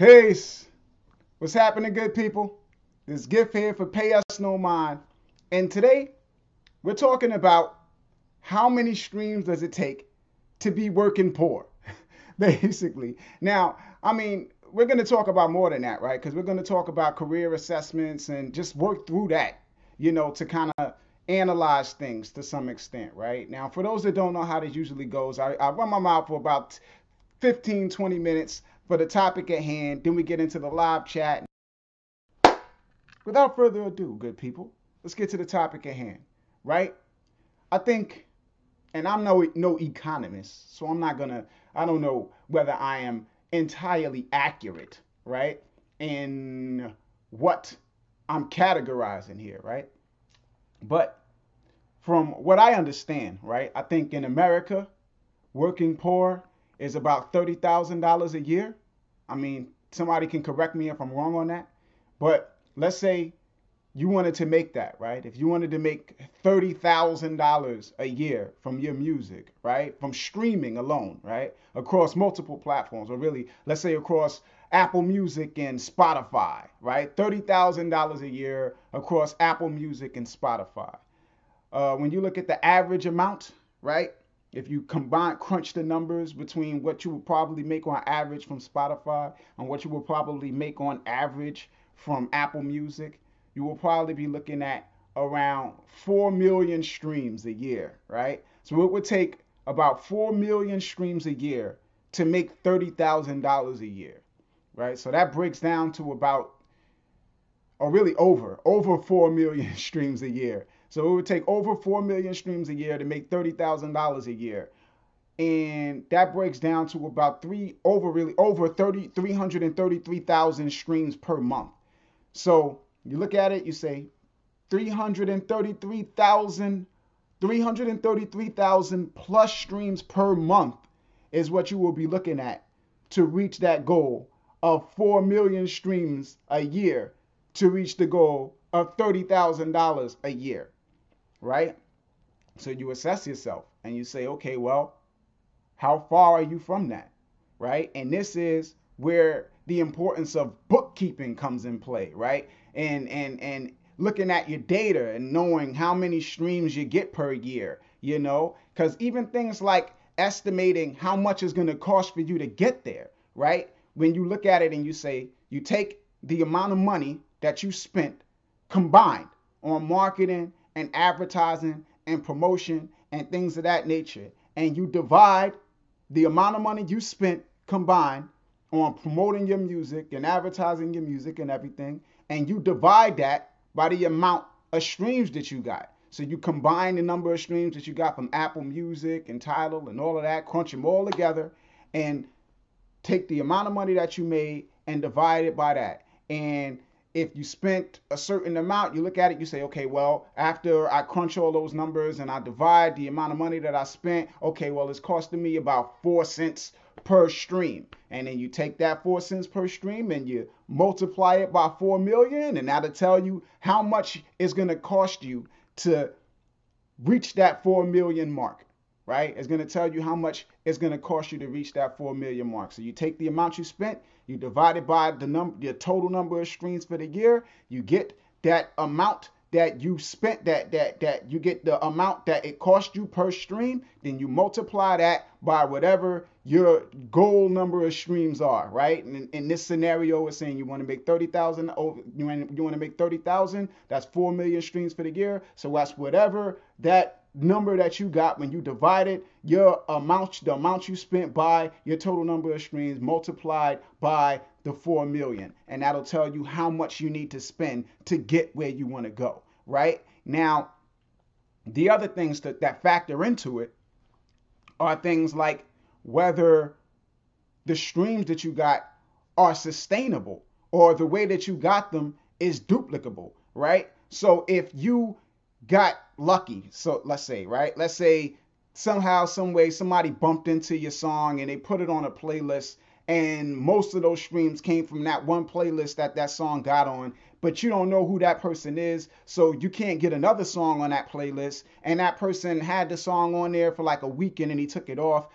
Peace. What's happening, good people? This gift here for Pay Us No Mind. And today, we're talking about how many streams does it take to be working poor, basically. Now, I mean, we're going to talk about more than that, right? Because we're going to talk about career assessments and just work through that, you know, to kind of analyze things to some extent, right? Now, for those that don't know how this usually goes, I, I run my mouth for about 15, 20 minutes for the topic at hand. Then we get into the live chat. Without further ado, good people, let's get to the topic at hand, right? I think, and I'm no no economist, so I'm not gonna. I don't know whether I am entirely accurate, right, in what I'm categorizing here, right? But from what I understand, right, I think in America, working poor is about $30,000 a year. I mean, somebody can correct me if I'm wrong on that. But let's say you wanted to make that, right? If you wanted to make $30,000 a year from your music, right? From streaming alone, right? Across multiple platforms, or really, let's say across Apple Music and Spotify, right? $30,000 a year across Apple Music and Spotify. Uh, when you look at the average amount, right? If you combine, crunch the numbers between what you would probably make on average from Spotify and what you will probably make on average from Apple Music, you will probably be looking at around 4 million streams a year, right? So it would take about 4 million streams a year to make $30,000 a year, right? So that breaks down to about, or really over, over 4 million streams a year so it would take over 4 million streams a year to make $30,000 a year. And that breaks down to about three over really over 30 333,000 streams per month. So you look at it, you say 333,000 333,000 plus streams per month is what you will be looking at to reach that goal of 4 million streams a year to reach the goal of $30,000 a year right? So you assess yourself and you say, okay, well, how far are you from that, right? And this is where the importance of bookkeeping comes in play, right? And and and looking at your data and knowing how many streams you get per year, you know, because even things like estimating how much is going to cost for you to get there, right? When you look at it and you say you take the amount of money that you spent combined on marketing and advertising and promotion and things of that nature, and you divide the amount of money you spent combined on promoting your music and advertising your music and everything, and you divide that by the amount of streams that you got. So you combine the number of streams that you got from Apple Music and Tidal and all of that, crunch them all together, and take the amount of money that you made and divide it by that. And if you spent a certain amount, you look at it, you say, okay, well, after I crunch all those numbers and I divide the amount of money that I spent, okay, well, it's costing me about four cents per stream. And then you take that four cents per stream and you multiply it by four million, and that'll tell you how much it's gonna cost you to reach that four million mark right? It's going to tell you how much it's going to cost you to reach that 4 million mark. So you take the amount you spent, you divide it by the number, your total number of streams for the year, you get that amount that you spent that that that you get the amount that it cost you per stream. Then you multiply that by whatever your goal number of streams are right? And in, in this scenario it's saying you want to make 30,000 over you want, you want to make 30,000 that's 4 million streams for the year. So that's whatever that number that you got when you divided your amount the amount you spent by your total number of streams multiplied by the 4 million. And that'll tell you how much you need to spend to get where you want to go right? Now the other things that, that factor into it are things like whether the streams that you got are sustainable or the way that you got them is duplicable right? So if you got lucky. So let's say, right? Let's say somehow, some way, somebody bumped into your song and they put it on a playlist, and most of those streams came from that one playlist that that song got on. But you don't know who that person is, so you can't get another song on that playlist. And that person had the song on there for like a weekend and he took it off.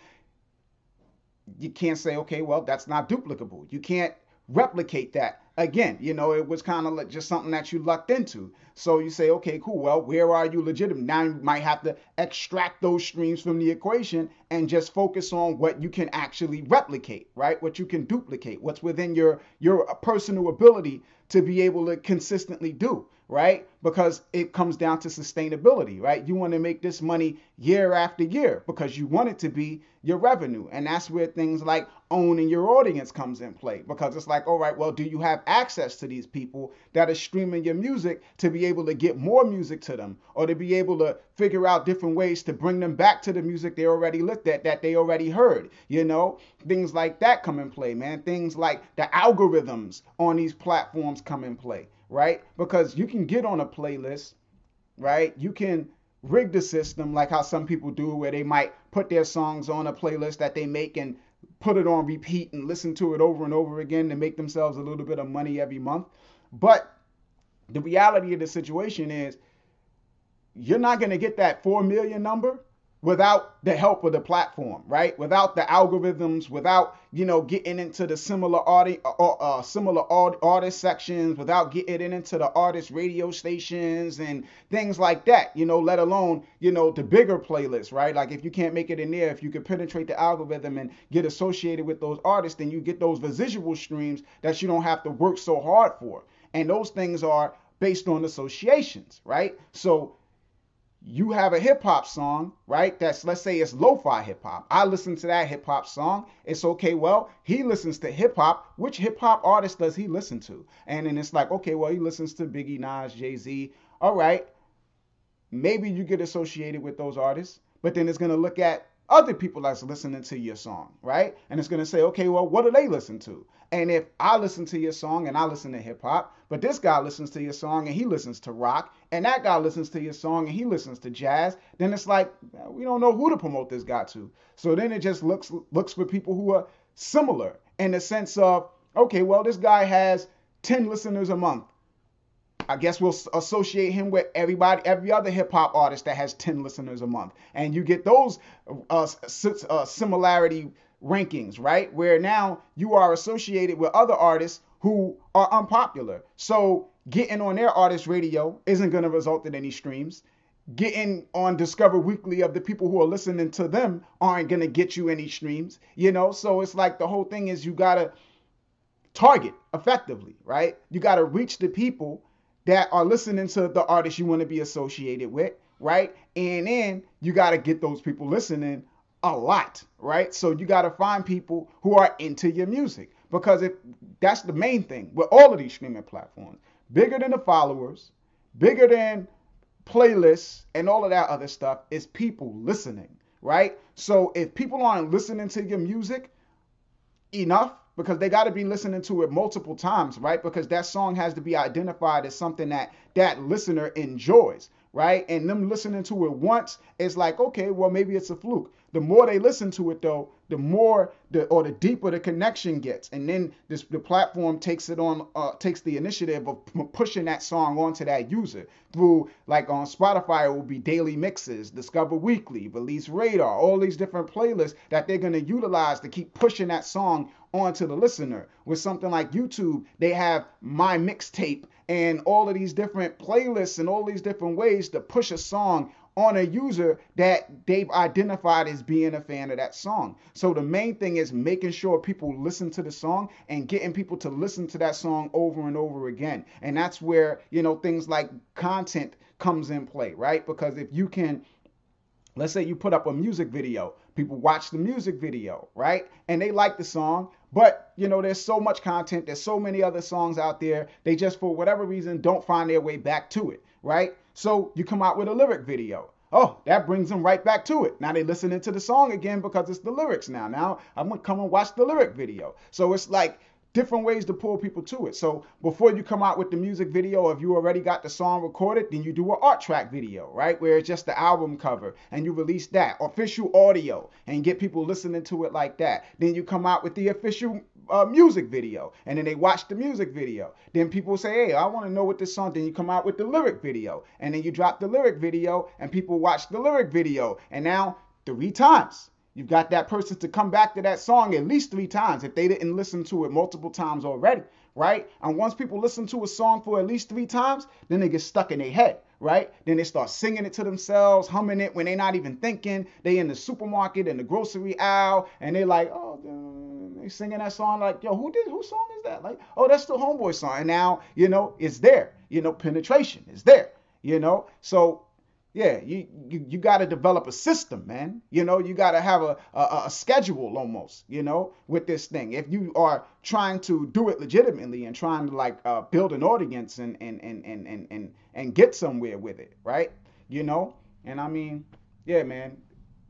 You can't say, okay, well, that's not duplicable. You can't replicate that again you know it was kind of like just something that you lucked into. So you say okay cool well where are you legitimate? Now you might have to extract those streams from the equation and just focus on what you can actually replicate right? What you can duplicate what's within your your personal ability to be able to consistently do right? Because it comes down to sustainability, right? You want to make this money year after year because you want it to be your revenue. And that's where things like owning your audience comes in play because it's like, all right, well, do you have access to these people that are streaming your music to be able to get more music to them or to be able to figure out different ways to bring them back to the music they already looked at that they already heard, you know? Things like that come in play, man. Things like the algorithms on these platforms come in play right? Because you can get on a playlist, right? You can rig the system like how some people do, where they might put their songs on a playlist that they make and put it on repeat and listen to it over and over again to make themselves a little bit of money every month. But the reality of the situation is you're not going to get that 4 million number without the help of the platform, right? Without the algorithms, without you know getting into the similar uh, uh, uh similar artist sections, without getting into the artist radio stations and things like that, you know, let alone you know the bigger playlists, right? Like if you can't make it in there, if you could penetrate the algorithm and get associated with those artists, then you get those residual streams that you don't have to work so hard for, and those things are based on associations, right? So you have a hip hop song, right? That's let's say it's lo-fi hip hop. I listen to that hip hop song. It's okay. Well, he listens to hip hop. Which hip hop artist does he listen to? And then it's like, okay, well, he listens to Biggie, Nas, Jay Z. All right, maybe you get associated with those artists, but then it's gonna look at other people that's listening to your song, right? And it's gonna say, okay, well, what do they listen to? And if I listen to your song and I listen to hip hop, but this guy listens to your song and he listens to rock, and that guy listens to your song and he listens to jazz, then it's like we don't know who to promote this guy to. So then it just looks looks for people who are similar in the sense of, okay, well, this guy has 10 listeners a month. I guess we'll associate him with everybody, every other hip hop artist that has 10 listeners a month. And you get those uh, uh, similarity rankings, right? Where now you are associated with other artists who are unpopular. So getting on their artist radio isn't going to result in any streams. Getting on Discover Weekly of the people who are listening to them aren't going to get you any streams, you know? So it's like the whole thing is you got to target effectively, right? You got to reach the people that are listening to the artists you want to be associated with, right? And then you got to get those people listening a lot, right? So you got to find people who are into your music because if that's the main thing with all of these streaming platforms, bigger than the followers, bigger than playlists and all of that other stuff is people listening, right? So if people aren't listening to your music enough, because they got to be listening to it multiple times, right? Because that song has to be identified as something that that listener enjoys, right? And them listening to it once, it's like, okay, well, maybe it's a fluke. The more they listen to it, though, the more the or the deeper the connection gets, and then this the platform takes it on, uh, takes the initiative of pushing that song onto that user through like on Spotify, it will be daily mixes, Discover Weekly, Release Radar, all these different playlists that they're gonna utilize to keep pushing that song onto the listener. With something like YouTube, they have my mixtape and all of these different playlists and all these different ways to push a song on a user that they've identified as being a fan of that song. So the main thing is making sure people listen to the song and getting people to listen to that song over and over again. And that's where, you know, things like content comes in play, right? Because if you can let's say you put up a music video, people watch the music video, right? And they like the song, but you know, there's so much content, there's so many other songs out there. They just for whatever reason don't find their way back to it, right? So you come out with a lyric video. Oh, that brings them right back to it. Now they listening to the song again because it's the lyrics now. Now I'm gonna come and watch the lyric video. So it's like different ways to pull people to it. So before you come out with the music video, if you already got the song recorded, then you do an art track video, right? Where it's just the album cover and you release that official audio and get people listening to it like that. Then you come out with the official uh, music video and then they watch the music video. Then people say, hey, I want to know what this song. Then you come out with the lyric video and then you drop the lyric video and people watch the lyric video. And now three times You've got that person to come back to that song at least three times if they didn't listen to it multiple times already, right? And once people listen to a song for at least three times, then they get stuck in their head, right? Then they start singing it to themselves, humming it when they're not even thinking. They in the supermarket, in the grocery aisle, and they're like, oh, they singing that song like, yo, who did, whose song is that? Like, oh, that's the homeboy song. And now, you know, it's there. You know, penetration is there. You know, so yeah, you you, you got to develop a system, man. You know, you got to have a, a, a schedule almost, you know, with this thing. If you are trying to do it legitimately and trying to like uh, build an audience and and, and and and and and get somewhere with it, right? You know, and I mean, yeah, man.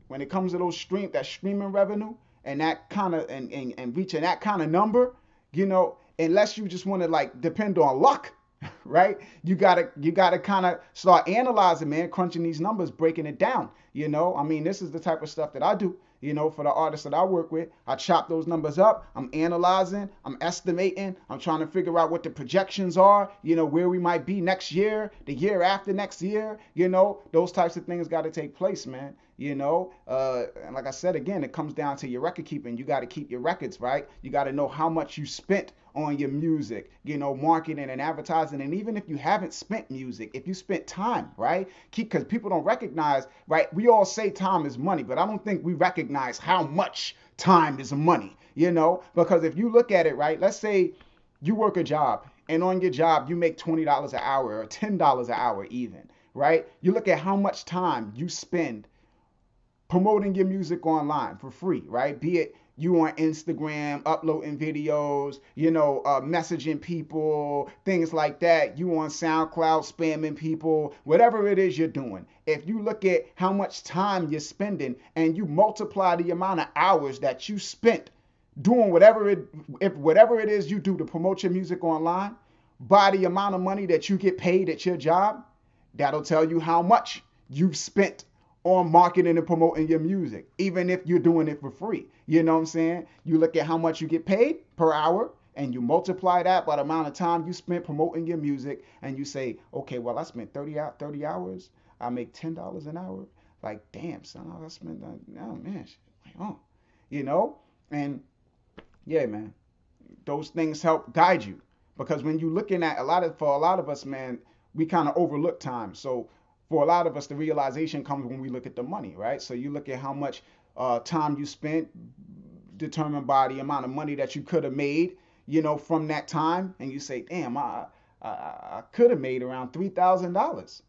When it comes to those stream that streaming revenue and that kind of and, and and reaching that kind of number, you know, unless you just want to like depend on luck right? You gotta you gotta kind of start analyzing, man, crunching these numbers, breaking it down. You know, I mean, this is the type of stuff that I do. You know, for the artists that I work with, I chop those numbers up. I'm analyzing, I'm estimating, I'm trying to figure out what the projections are. You know, where we might be next year, the year after next year. You know, those types of things got to take place, man. You know, uh, and like I said again, it comes down to your record keeping. You got to keep your records right. You got to know how much you spent on your music, you know, marketing and advertising. And even if you haven't spent music, if you spent time, right? Keep because people don't recognize, right? We all say time is money, but I don't think we recognize how much time is money, you know? Because if you look at it, right, let's say you work a job and on your job you make $20 an hour or $10 an hour even, right? You look at how much time you spend promoting your music online for free, right? Be it you on Instagram uploading videos, you know, uh, messaging people, things like that. You on SoundCloud spamming people, whatever it is you're doing. If you look at how much time you're spending and you multiply the amount of hours that you spent doing whatever it if whatever it is you do to promote your music online by the amount of money that you get paid at your job, that'll tell you how much you've spent on marketing and promoting your music, even if you're doing it for free. You know what I'm saying? You look at how much you get paid per hour and you multiply that by the amount of time you spent promoting your music and you say, okay, well, I spent 30, out 30 hours. I make $10 an hour. Like, damn, son, I spent, that. oh, man, like, oh, you know? And yeah, man, those things help guide you because when you're looking at a lot of, for a lot of us, man, we kind of overlook time. So for a lot of us, the realization comes when we look at the money, right? So you look at how much uh, time you spent determined by the amount of money that you could have made, you know, from that time, and you say, damn, I, I, I could have made around $3,000.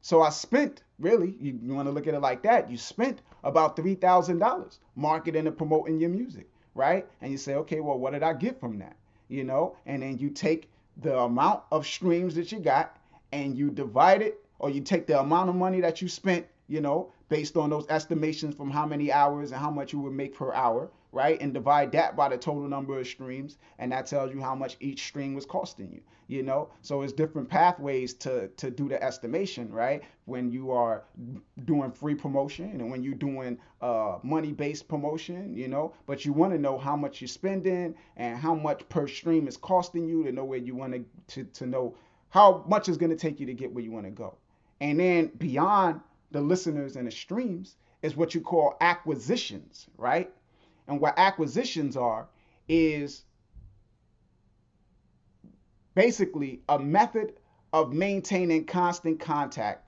So I spent, really, you, you want to look at it like that, you spent about $3,000 marketing and promoting your music, right? And you say, okay, well, what did I get from that? You know, and then you take the amount of streams that you got and you divide it or you take the amount of money that you spent, you know, based on those estimations from how many hours and how much you would make per hour, right? And divide that by the total number of streams, and that tells you how much each stream was costing you, you know? So it's different pathways to to do the estimation, right? When you are doing free promotion and when you're doing uh, money-based promotion, you know, but you want to know how much you're spending and how much per stream is costing you to know where you want to to know how much is going to take you to get where you want to go. And then beyond the listeners and the streams is what you call acquisitions, right? And what acquisitions are is basically a method of maintaining constant contact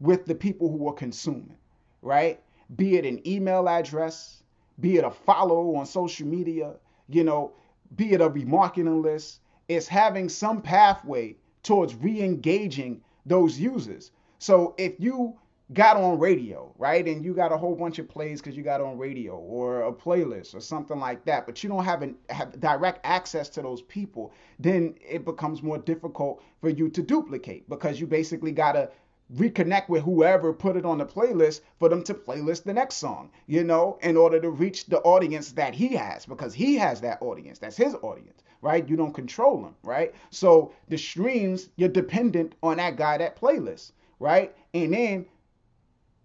with the people who are consuming, right? Be it an email address, be it a follow on social media, you know, be it a remarketing list. It's having some pathway towards re engaging those users. So if you got on radio, right, and you got a whole bunch of plays because you got on radio or a playlist or something like that, but you don't have, an, have direct access to those people, then it becomes more difficult for you to duplicate because you basically got to reconnect with whoever put it on the playlist for them to playlist the next song, you know, in order to reach the audience that he has because he has that audience. That's his audience, right? You don't control them, right? So the streams, you're dependent on that guy that playlist right? And then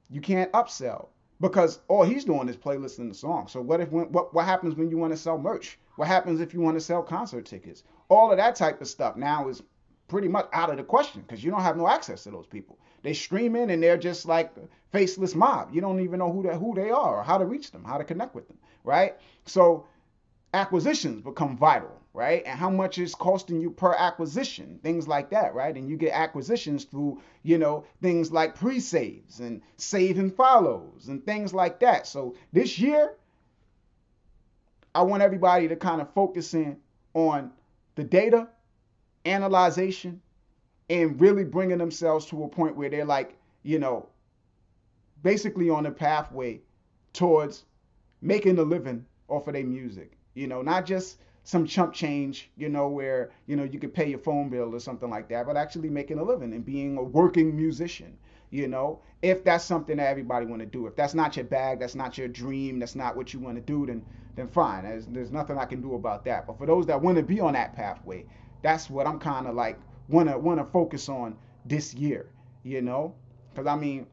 you can't upsell because all he's doing is playlisting the song. So what if when, what what happens when you want to sell merch? What happens if you want to sell concert tickets? All of that type of stuff now is pretty much out of the question because you don't have no access to those people. They streaming and they're just like faceless mob. You don't even know who they, who they are or how to reach them, how to connect with them, right? So acquisitions become vital, right? And how much is costing you per acquisition, things like that, right? And you get acquisitions through, you know, things like pre-saves and save and follows and things like that. So this year, I want everybody to kind of focus in on the data, analyzation, and really bringing themselves to a point where they're like, you know, basically on a pathway towards making a living off of their music you know, not just some chump change, you know, where, you know, you could pay your phone bill or something like that, but actually making a living and being a working musician, you know, if that's something that everybody want to do. If that's not your bag, that's not your dream, that's not what you want to do, then then fine. There's, there's nothing I can do about that. But for those that want to be on that pathway, that's what I'm kind of like want to want to focus on this year, you know? Cuz I mean,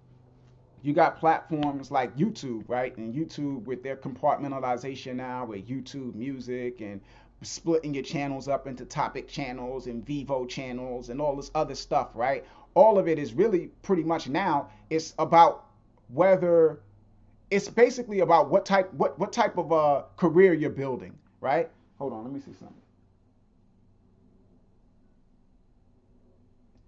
you got platforms like YouTube, right? And YouTube with their compartmentalization now with YouTube music and splitting your channels up into topic channels and Vevo channels and all this other stuff, right? All of it is really pretty much now it's about whether it's basically about what type what what type of a uh, career you're building, right? Hold on, let me see something.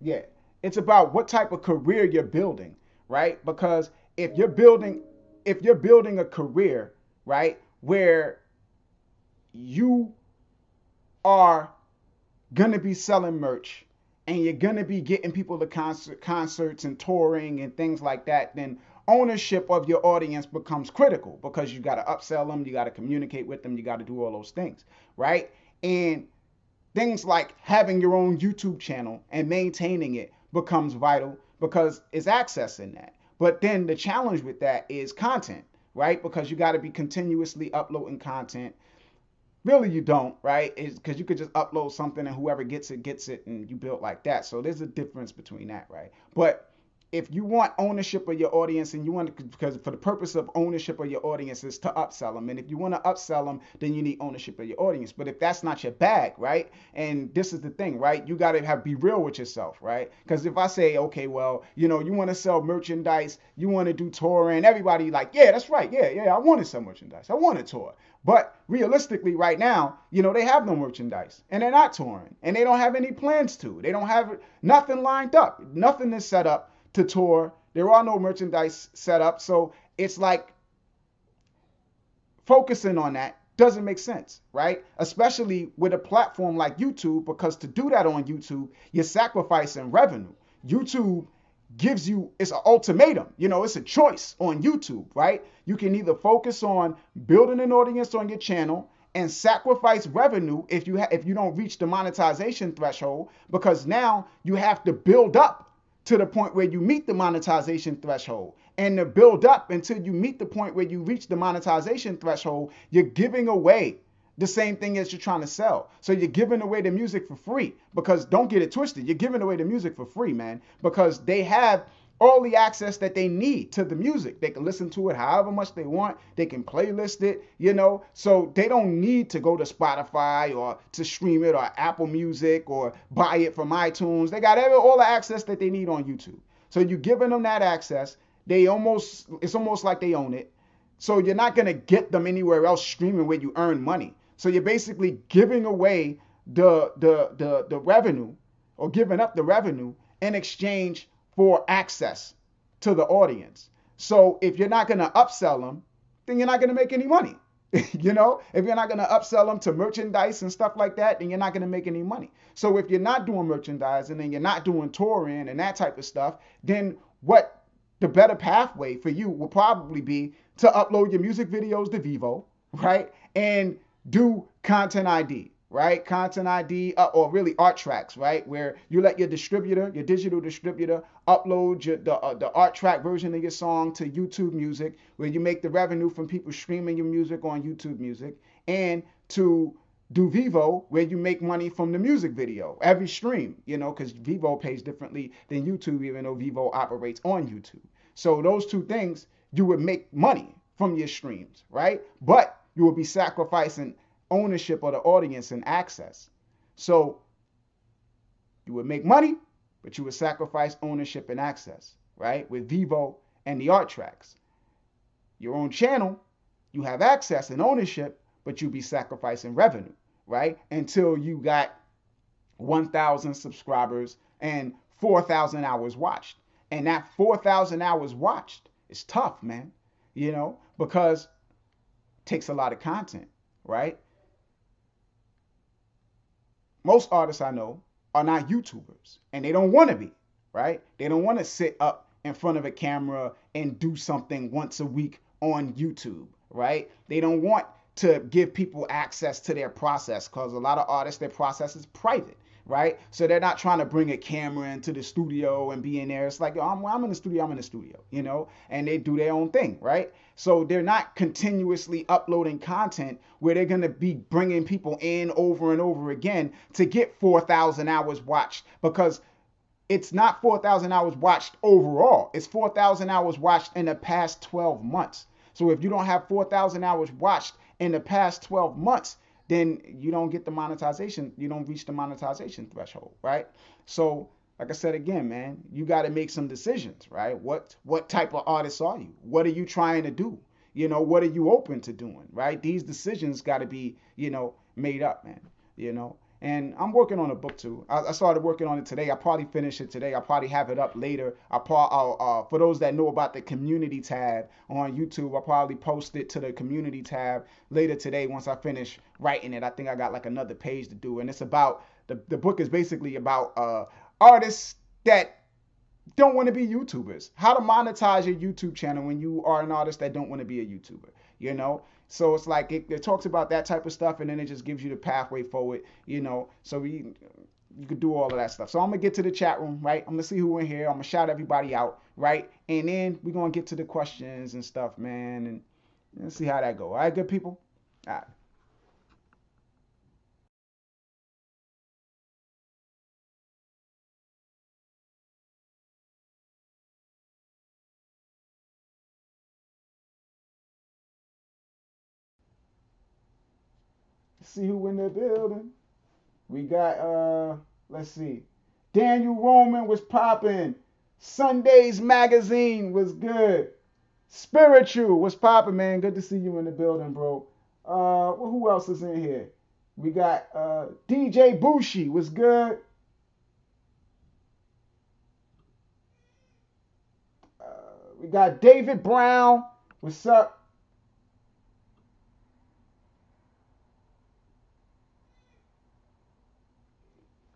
Yeah, it's about what type of career you're building right? Because if you're building if you're building a career, right, where you are gonna be selling merch and you're gonna be getting people to concert, concerts and touring and things like that, then ownership of your audience becomes critical because you got to upsell them, you got to communicate with them, you got to do all those things, right? And things like having your own YouTube channel and maintaining it becomes vital because it's accessing that. But then the challenge with that is content, right? Because you got to be continuously uploading content. Really, you don't, right? Because you could just upload something and whoever gets it gets it, and you build like that. So there's a difference between that, right? But if you want ownership of your audience and you want to, because for the purpose of ownership of your audience is to upsell them. And if you want to upsell them, then you need ownership of your audience. But if that's not your bag, right? And this is the thing, right? You got to have be real with yourself, right? Because if I say, okay, well, you know, you want to sell merchandise, you want to do touring, everybody like, yeah, that's right. Yeah, yeah, I want to sell merchandise. I want to tour. But realistically, right now, you know, they have no merchandise and they're not touring and they don't have any plans to. They don't have nothing lined up. Nothing is set up to tour. There are no merchandise set up. So it's like focusing on that doesn't make sense, right? Especially with a platform like YouTube, because to do that on YouTube, you're sacrificing revenue. YouTube gives you it's an ultimatum you know it's a choice on youtube right you can either focus on building an audience on your channel and sacrifice revenue if you ha- if you don't reach the monetization threshold because now you have to build up to the point where you meet the monetization threshold. And to build up until you meet the point where you reach the monetization threshold, you're giving away the same thing as you're trying to sell. So you're giving away the music for free because don't get it twisted. You're giving away the music for free, man, because they have all the access that they need to the music. They can listen to it however much they want. They can playlist it, you know. So they don't need to go to Spotify or to stream it or Apple Music or buy it from iTunes. They got all the access that they need on YouTube. So you're giving them that access. They almost it's almost like they own it. So you're not gonna get them anywhere else streaming where you earn money. So you're basically giving away the the the, the revenue or giving up the revenue in exchange for access to the audience. So if you're not going to upsell them, then you're not going to make any money. you know, if you're not going to upsell them to merchandise and stuff like that, then you're not going to make any money. So if you're not doing merchandise and then you're not doing touring and that type of stuff, then what the better pathway for you will probably be to upload your music videos to Vevo, right? And do content ID right? Content ID uh, or really art tracks, right? Where you let your distributor, your digital distributor, upload your, the uh, the art tracks version of your song to YouTube Music, where you make the revenue from people streaming your music on YouTube Music, and to do Vevo, where you make money from the music video, every stream, you know, because Vevo pays differently than YouTube, even though Vevo operates on YouTube. So those two things, you would make money from your streams, right? But you would be sacrificing ownership of the audience and access. So You would make money, but you would sacrifice ownership and access, right? With Vevo and the art tracks. Your own channel, you have access and ownership, but you'd be sacrificing revenue, right? Until you got 1,000 subscribers and 4,000 hours watched. And that 4,000 hours watched is tough, man, you know, because it takes a lot of content, right? Most artists I know are not YouTubers and they don't want to be, right? They don't want to sit up in front of a camera and do something once a week on YouTube, right? They don't want to give people access to their process because a lot of artists, their process is private right? So they're not trying to bring a camera into the studio and be in there. It's like, I'm, I'm in the studio, I'm in the studio, you know, and they do their own thing, right? So they're not continuously uploading content where they're going to be bringing people in over and over again to get 4,000 hours watched because it's not 4,000 hours watched overall. It's 4,000 hours watched in the past 12 months. So if you don't have 4,000 hours watched in the past 12 months, then you don't get the monetization. You don't reach the monetization threshold, right? So, like I said again, man, you got to make some decisions, right? What what type of artist are you? What are you trying to do? You know, what are you open to doing, right? These decisions got to be, you know, made up, man. You know, and I'm working on a book too. I, I, started working on it today. I probably finish it today. I'll probably have it up later. I will uh, for those that know about the community tab on YouTube, I'll probably post it to the community tab later today once I finish writing it. I think I got like another page to do, and it's about the the book is basically about uh, artists that don't want to be YouTubers. How to monetize your YouTube channel when you are an artist that don't want to be a YouTuber. You know, so it's like it, it, talks about that type of stuff, and then it just gives you the pathway forward. You know, so we you could do all of that stuff. So I'm gonna get to the chat room, right? I'm gonna see who in here. I'm gonna shout everybody out, right? And then we're gonna get to the questions and stuff, man, and, and see how that go. All right, good people. All right. See who in the building. We got uh let's see. Daniel Roman was popping. Sundays magazine was good. Spiritual was popping, man. Good to see you in the building, bro. Uh well, who else is in here? We got uh DJ Bushi was good. Uh, we got David Brown. What's up?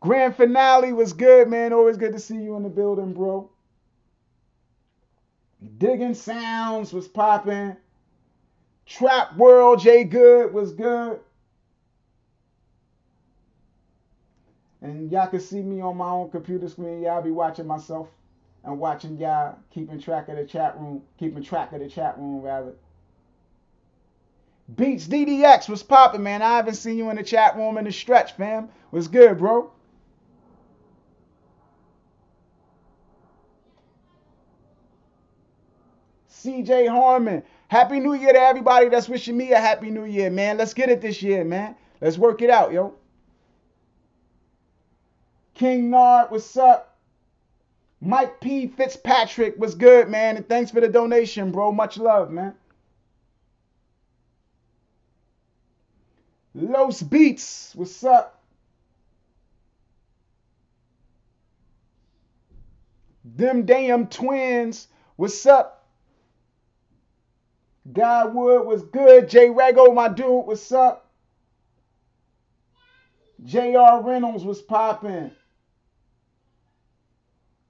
Grand finale was good, man. Always good to see you in the building, bro. Digging Sounds was popping. Trap World J Good was good. And y'all can see me on my own computer screen. Y'all be watching myself and watching y'all, keeping track of the chat room, keeping track of the chat room rather. Beats DDX was popping, man. I haven't seen you in the chat room in the stretch, fam. Was good, bro. CJ Harmon. Happy New Year to everybody that's wishing me a Happy New Year, man. Let's get it this year, man. Let's work it out, yo. King Nard, what's up? Mike P. Fitzpatrick, what's good, man? And thanks for the donation, bro. Much love, man. Los Beats, what's up? Them damn twins, what's up? Godwood was good. J Rego, my dude, what's up? J.R. Reynolds was popping.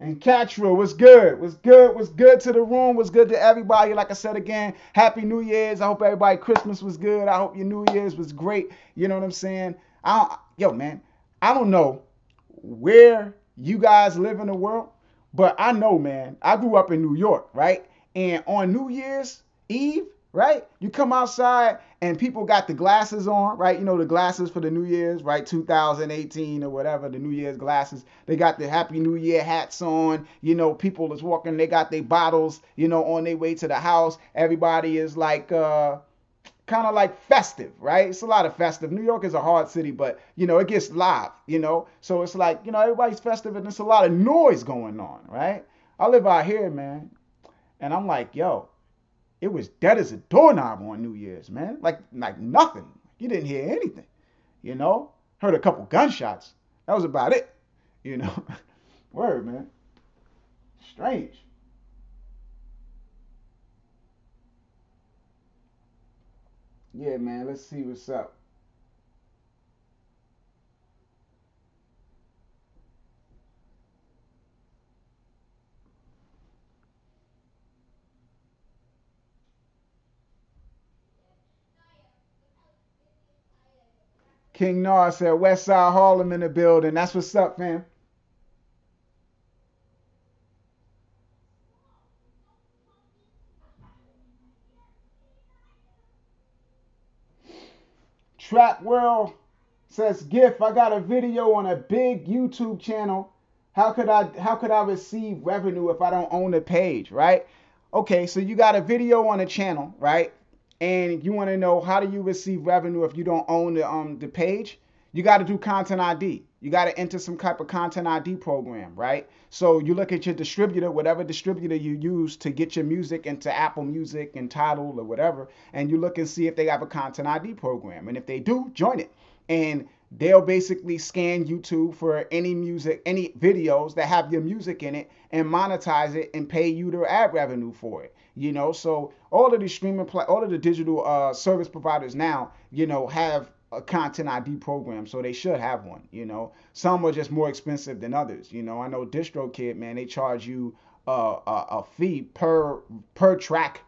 And Catra was good. Was good. Was good to the room. Was good to everybody. Like I said again, Happy New Year's. I hope everybody Christmas was good. I hope your New Year's was great. You know what I'm saying? I don't, yo man, I don't know where you guys live in the world, but I know, man. I grew up in New York, right? And on New Year's, Eve, right? You come outside and people got the glasses on, right? You know, the glasses for the New Year's, right? 2018 or whatever, the New Year's glasses. They got the Happy New Year hats on. You know, people is walking, they got their bottles, you know, on their way to the house. Everybody is like, uh, kind of like festive, right? It's a lot of festive. New York is a hard city, but you know, it gets live, you know. So it's like, you know, everybody's festive and there's a lot of noise going on, right? I live out here, man. And I'm like, yo, it was dead as a doorknob on New Year's, man. Like like nothing. You didn't hear anything. You know? Heard a couple gunshots. That was about it. You know? Word, man. Strange. Yeah, man, let's see what's up. King Nar said West Side Harlem in the building. That's what's up, fam. Trap World says GIF, I got a video on a big YouTube channel. How could I how could I receive revenue if I don't own the page, right? Okay, so you got a video on a channel, right? And you want to know how do you receive revenue if you don't own the um the page? You got to do content ID. You got to enter some type of content ID program, right? So you look at your distributor, whatever distributor you use to get your music into Apple Music and Tidal or whatever, and you look and see if they have a content ID program. And if they do, join it. And they'll basically scan YouTube for any music, any videos that have your music in it and monetize it and pay you their ad revenue for it. You know, so all of the streaming, pla- all of the digital uh, service providers now, you know, have a content ID program, so they should have one. You know, some are just more expensive than others. You know, I know DistroKid, man, they charge you uh, a, a fee per per track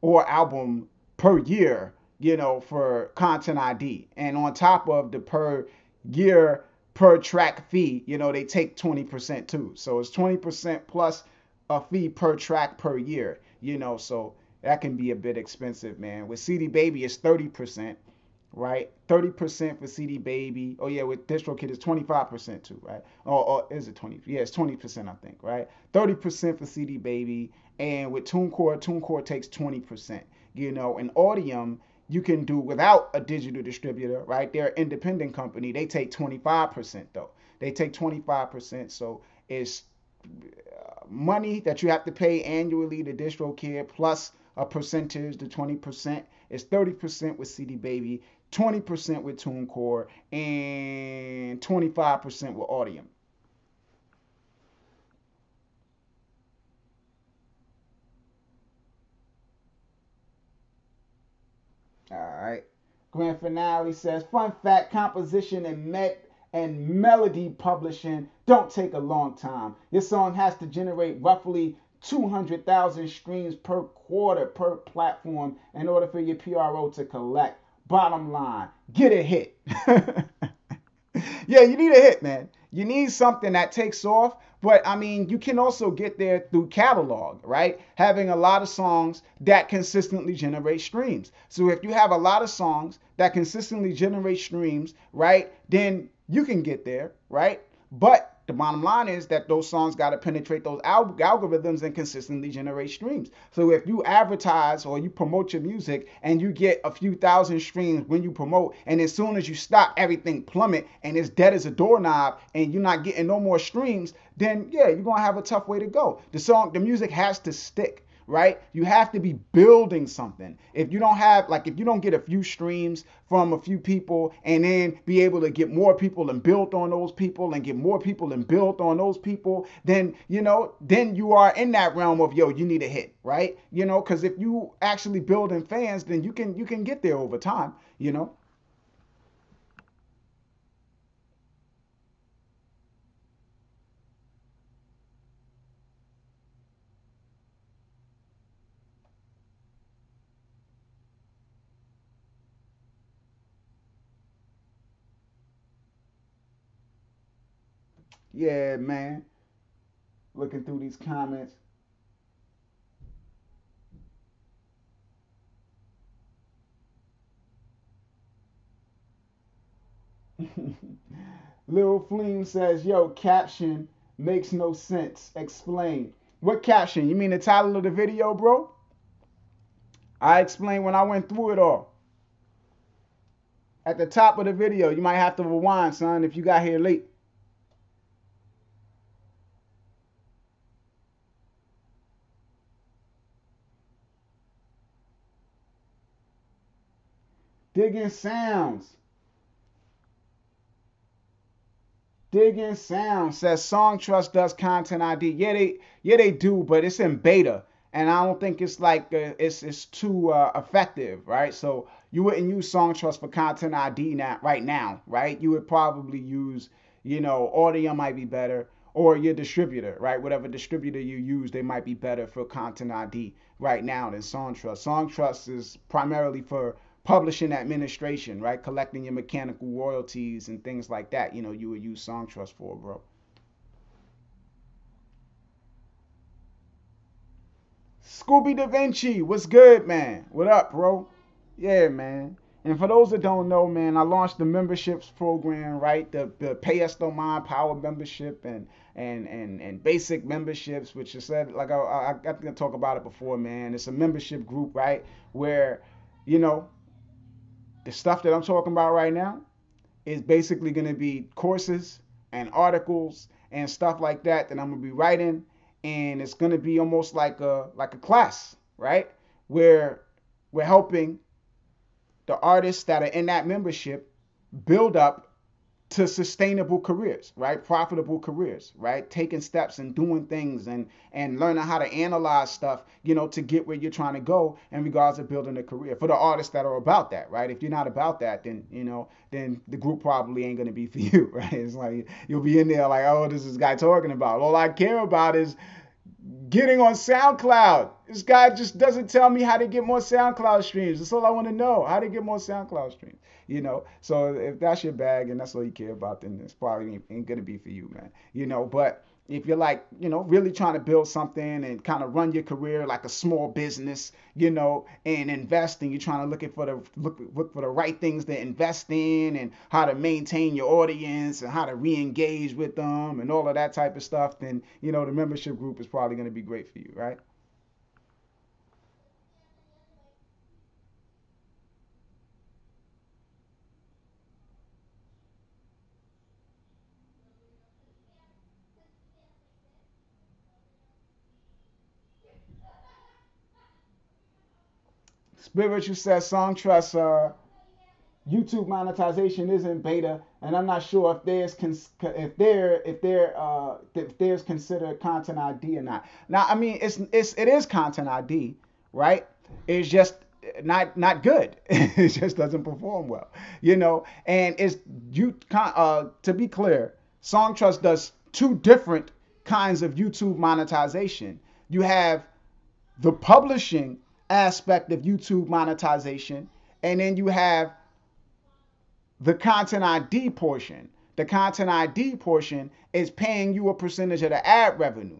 or album per year. You know, for content ID, and on top of the per year per track fee, you know, they take 20% too. So it's 20% plus a fee per track per year. You know, so that can be a bit expensive, man. With CD Baby, it's 30% right? 30% for CD Baby. Oh yeah, with DistroKid it's 25% too, right? Or, or is it 20? Yeah, it's 20% I think, right? 30% for CD Baby, and with TuneCore, TuneCore takes 20%. You know, and Audiam you can do without a digital distributor, right? They're an independent company. They take 25% though. They take 25%, so it's money that you have to pay annually to DistroKid plus a percentage, the 20%. It's 30% with CD Baby, 20% with TuneCore, and 25% with Audiam. All right. Grand finale says, fun fact, composition and met and melody publishing don't take a long time. Your song has to generate roughly 200,000 streams per quarter per platform in order for your PRO to collect. Bottom line, get a hit. yeah, you need a hit, man. You need something that takes off, but I mean, you can also get there through catalog, right? Having a lot of songs that consistently generate streams. So if you have a lot of songs that consistently generate streams, right, then you can get there, right? But the bottom line is that those songs got to penetrate those al- algorithms and consistently generate streams. So if you advertise or you promote your music and you get a few thousand streams when you promote, and as soon as you stop, everything plummet and it's dead as a doorknob, and you're not getting no more streams, then yeah, you're gonna have a tough way to go. The song, the music has to stick right? You have to be building something. If you don't have, like, if you don't get a few streams from a few people and then be able to get more people and build on those people and get more people and build on those people, then, you know, then you are in that realm of, yo, you need a hit, right? You know, because if you actually building fans, then you can, you can get there over time, you know? Yeah, man. Looking through these comments. Lil Fleem says, yo, caption makes no sense. Explain. What caption? You mean the title of the video, bro? I explained when I went through it all. At the top of the video, you might have to rewind, son, if you got here late. Digging sounds. Digging Sounds says Songtrust does content ID. Yeah, they yeah they do, but it's in beta, and I don't think it's like uh, it's it's too uh, effective, right? So you wouldn't use Songtrust for content ID now, right now, right? You would probably use, you know, Audiam might be better, or your distributor, right? Whatever distributor you use, they might be better for content ID right now than Songtrust. Songtrust is primarily for publishing administration, right? Collecting your mechanical royalties and things like that. You know, you would use Songtrust for, bro. Scooby Da Vinci, what's good, man? What up, bro? Yeah, man. And for those that don't know, man, I launched the memberships program, right? The the Pay Us No Mind Power membership and and and and basic memberships, which I said like I I, I got to talk about it before, man. It's a membership group, right? Where you know the stuff that I'm talking about right now is basically going to be courses and articles and stuff like that that I'm going to be writing and it's going to be almost like a like a class, right? Where we're helping the artists that are in that membership build up to sustainable careers, right? Profitable careers, right? Taking steps and doing things and and learning how to analyze stuff, you know, to get where you're trying to go in regards to building a career. For the artists that are about that, right? If you're not about that, then you know, then the group probably ain't gonna be for you, right? It's like you'll be in there like, oh, this is guy talking about. All I care about is getting on SoundCloud. This guy just doesn't tell me how to get more SoundCloud streams. That's all I want to know. How to get more SoundCloud streams. You know, so if that's your bag and that's all you care about, then it's probably ain't, gonna be for you, man. You know, but if you're like, you know, really trying to build something and kind of run your career like a small business, you know, and investing, you're trying to look for the look, look for the right things to invest in and how to maintain your audience and how to re-engage with them and all of that type of stuff, then you know the membership group is probably going to be great for you, right? Spiritual says Songtrust uh, YouTube monetization is in beta, and I'm not sure if there's cons- if there if there uh, if there's considered content ID or not. Now, I mean, it's it's it is content ID, right? It's just not not good. it just doesn't perform well, you know. And it's you uh, to be clear, Songtrust does two different kinds of YouTube monetization. You have the publishing aspect of YouTube monetization. And then you have the content ID portion. The content ID portion is paying you a percentage of the ad revenue.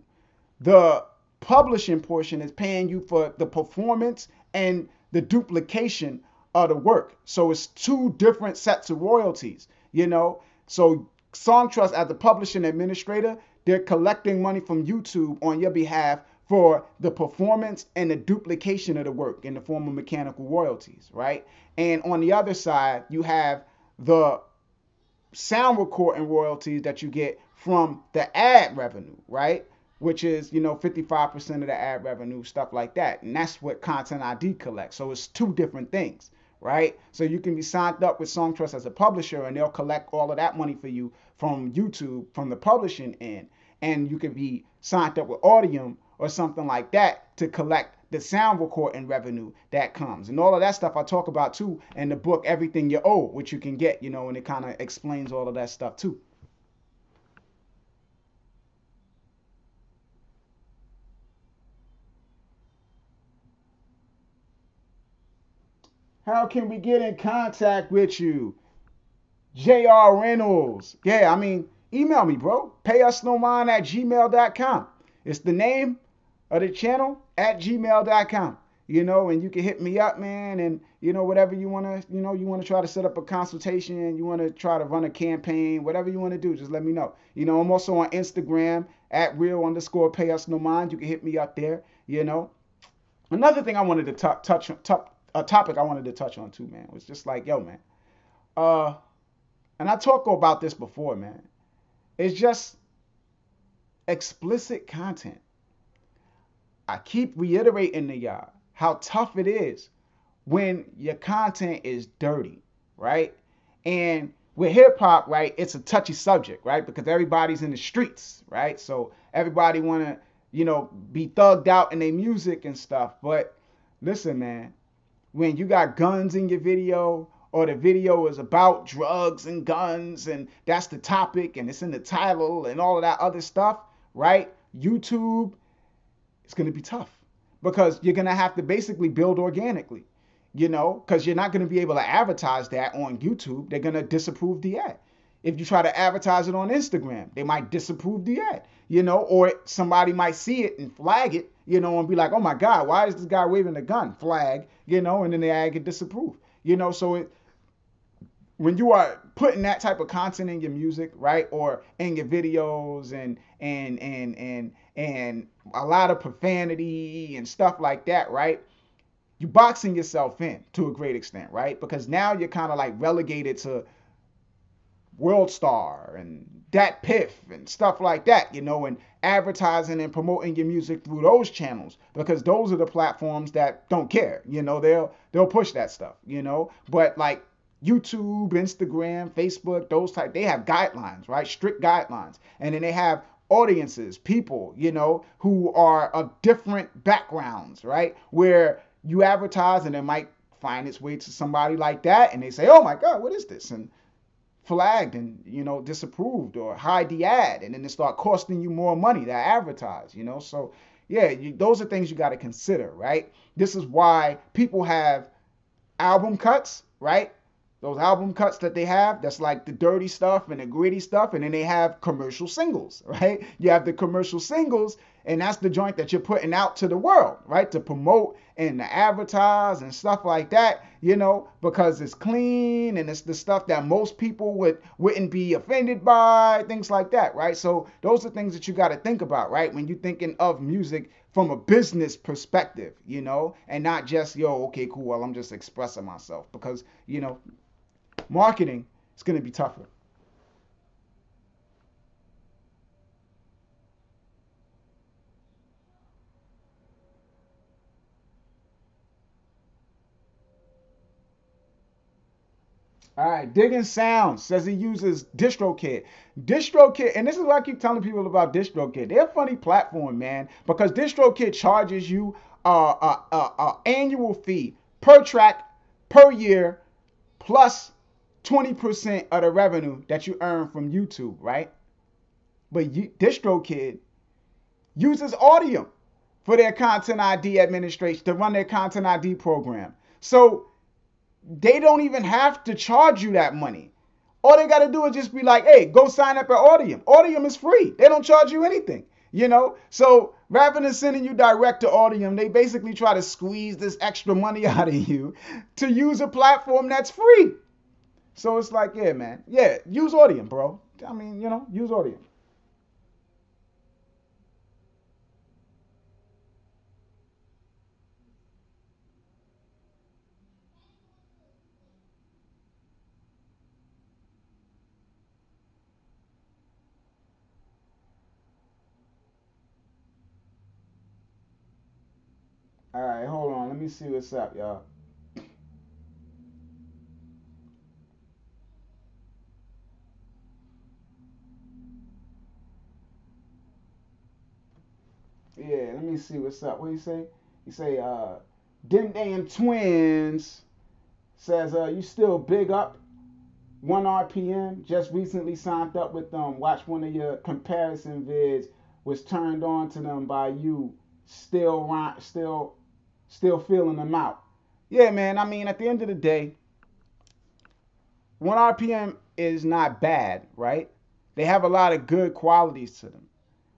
The publishing portion is paying you for the performance and the duplication of the work. So it's two different sets of royalties, you know. So Songtrust as the publishing administrator, they're collecting money from YouTube on your behalf for the performance and the duplication of the work in the form of mechanical royalties, right? And on the other side, you have the sound recording royalties that you get from the ad revenue, right? Which is, you know, 55% of the ad revenue, stuff like that. And that's what Content ID collects. So it's two different things, right? So you can be signed up with Songtrust as a publisher and they'll collect all of that money for you from YouTube, from the publishing end. And you can be signed up with Audiam or something like that to collect the sound recording revenue that comes. And all of that stuff I talk about too in the book Everything You Owe, which you can get, you know, and it kind of explains all of that stuff too. How can we get in contact with you? J.R. Reynolds. Yeah, I mean, email me, bro. Pay us no mind at gmail.com. It's the name of the channel at gmail.com. You know, and you can hit me up, man, and you know, whatever you wanna, you know, you wanna try to set up a consultation, you wanna try to run a campaign, whatever you wanna do, just let me know. You know, I'm also on Instagram at real underscore pay us no mind. You can hit me up there, you know. Another thing I wanted to t- touch, t- a topic I wanted to touch on too, man, was just like, yo, man, uh, and I talked about this before, man. It's just explicit content. I keep reiterating to y'all how tough it is when your content is dirty, right? And with hip hop, right, it's a touchy subject, right? Because everybody's in the streets, right? So everybody want to, you know, be thugged out in their music and stuff. But listen, man, when you got guns in your video or the video is about drugs and guns and that's the topic and it's in the title and all of that other stuff, right? YouTube, it's going to be tough because you're going to have to basically build organically you know, because you're not going to be able to advertise that on YouTube. They're going to disapprove the ad. If you try to advertise it on Instagram, they might disapprove the ad, you know, or somebody might see it and flag it, you know, and be like, oh my God, why is this guy waving a gun? Flag, you know, and then the ad get disapproved, you know, so it, when you are putting that type of content in your music, right, or in your videos and and and and and a lot of profanity and stuff like that, right? You're boxing yourself in to a great extent, right? Because now you're kind of like relegated to World Star and DatPiff and stuff like that, you know, and advertising and promoting your music through those channels because those are the platforms that don't care, you know, they'll they'll push that stuff, you know. But like YouTube, Instagram, Facebook, those type, they have guidelines, right? Strict guidelines. And then they have audiences, people, you know, who are of different backgrounds, right? Where you advertise and it might find its way to somebody like that and they say, oh my God, what is this? And flagged and, you know, disapproved or hide the ad and then it start costing you more money to advertise, you know? So yeah, you, those are things you got to consider, right? This is why people have album cuts, right? Those album cuts that they have that's like the dirty stuff and the gritty stuff and then they have commercial singles right? You have the commercial singles and that's the joint that you're putting out to the world right? To promote and to advertise and stuff like that you know because it's clean and it's the stuff that most people would wouldn't be offended by things like that right? So those are things that you got to think about right? When you're thinking of music from a business perspective, you know, and not just, yo, okay, cool, well, I'm just expressing myself because, you know, marketing is going to be tougher. All right, Digging Sounds says he uses DistroKid. DistroKid, and this is what I keep telling people about DistroKid. They're a funny platform, man, because DistroKid charges you a, annual fee per track per year plus 20% of the revenue that you earn from YouTube, right? But you, DistroKid uses Audiam for their content ID administration to run their content ID program. So they don't even have to charge you that money. All they got to do is just be like, hey, go sign up at Audiam. Audiam is free. They don't charge you anything, you know? So rather than sending you direct to Audiam, they basically try to squeeze this extra money out of you to use a platform that's free. So it's like, yeah, man. Yeah, use Audiam, bro. I mean, you know, use Audiam. All right, hold on. Let me see what's up, y'all. Yeah, let me see what's up. What you say? You say, uh, Dim Damn Twins says, uh, you still big up 1 RPM. Just recently signed up with them. Watch one of your comparison vids. Was turned on to them by you. Still, still, still feeling them out. Yeah, man. I mean, at the end of the day, 1 RPM is not bad, right? They have a lot of good qualities to them.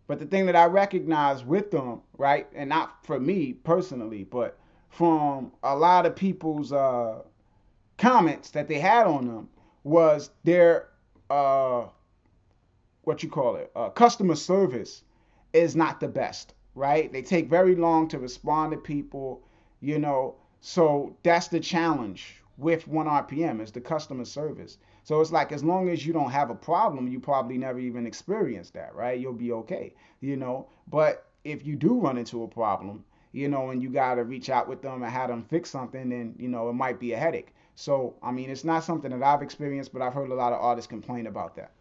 But the thing that I recognize with them, right, and not for me personally, but from a lot of people's uh, comments that they had on them, was their uh, what you call it, uh, customer service is not the best, right? They take very long to respond to people, you know. So that's the challenge with one RPM. It's the customer service. So it's like as long as you don't have a problem, you probably never even experienced that, right? You'll be okay, you know. But if you do run into a problem, you know, and you gotta reach out with them and have them fix something, then you know it might be a headache. So I mean, it's not something that I've experienced, but I've heard a lot of artists complain about that.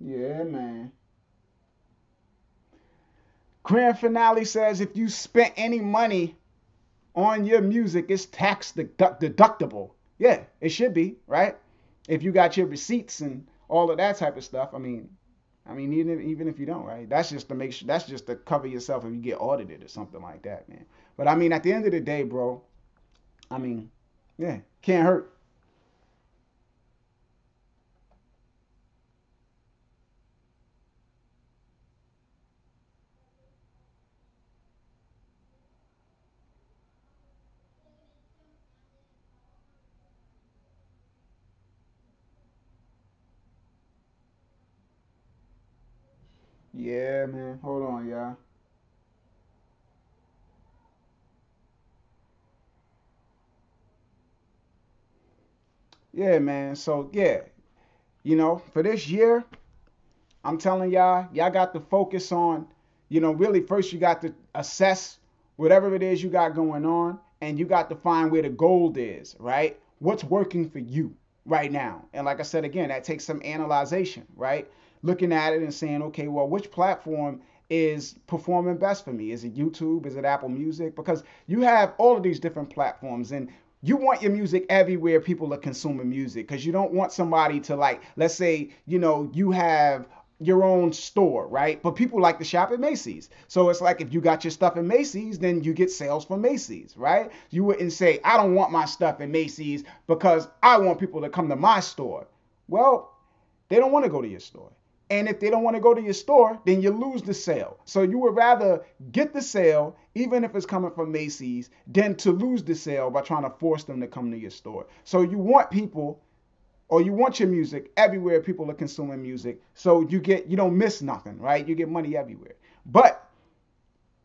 Yeah, man. Grand finale says if you spent any money on your music, it's tax deductible. Yeah, it should be, right? If you got your receipts and all of that type of stuff. I mean, I mean, even even if you don't, right? That's just to make sure. That's just to cover yourself if you get audited or something like that, man. But I mean, at the end of the day, bro. I mean, yeah, can't hurt. Yeah, man. Hold on, y'all. Yeah, man. So yeah, you know, for this year, I'm telling y'all, y'all got to focus on, you know, really first you got to assess whatever it is you got going on, and you got to find where the gold is, right? What's working for you right now? And like I said again, that takes some analyzation, right? Looking at it and saying, okay, well, which platform is performing best for me? Is it YouTube? Is it Apple Music? Because you have all of these different platforms and you want your music everywhere people are consuming music because you don't want somebody to like let's say you know you have your own store right but people like to shop at macy's so it's like if you got your stuff in macy's then you get sales from macy's right you wouldn't say i don't want my stuff in macy's because i want people to come to my store well they don't want to go to your store and if they don't want to go to your store, then you lose the sale. So you would rather get the sale, even if it's coming from Macy's, than to lose the sale by trying to force them to come to your store. So you want people or you want your music everywhere people are consuming music. So you get you don't miss nothing, right? You get money everywhere. But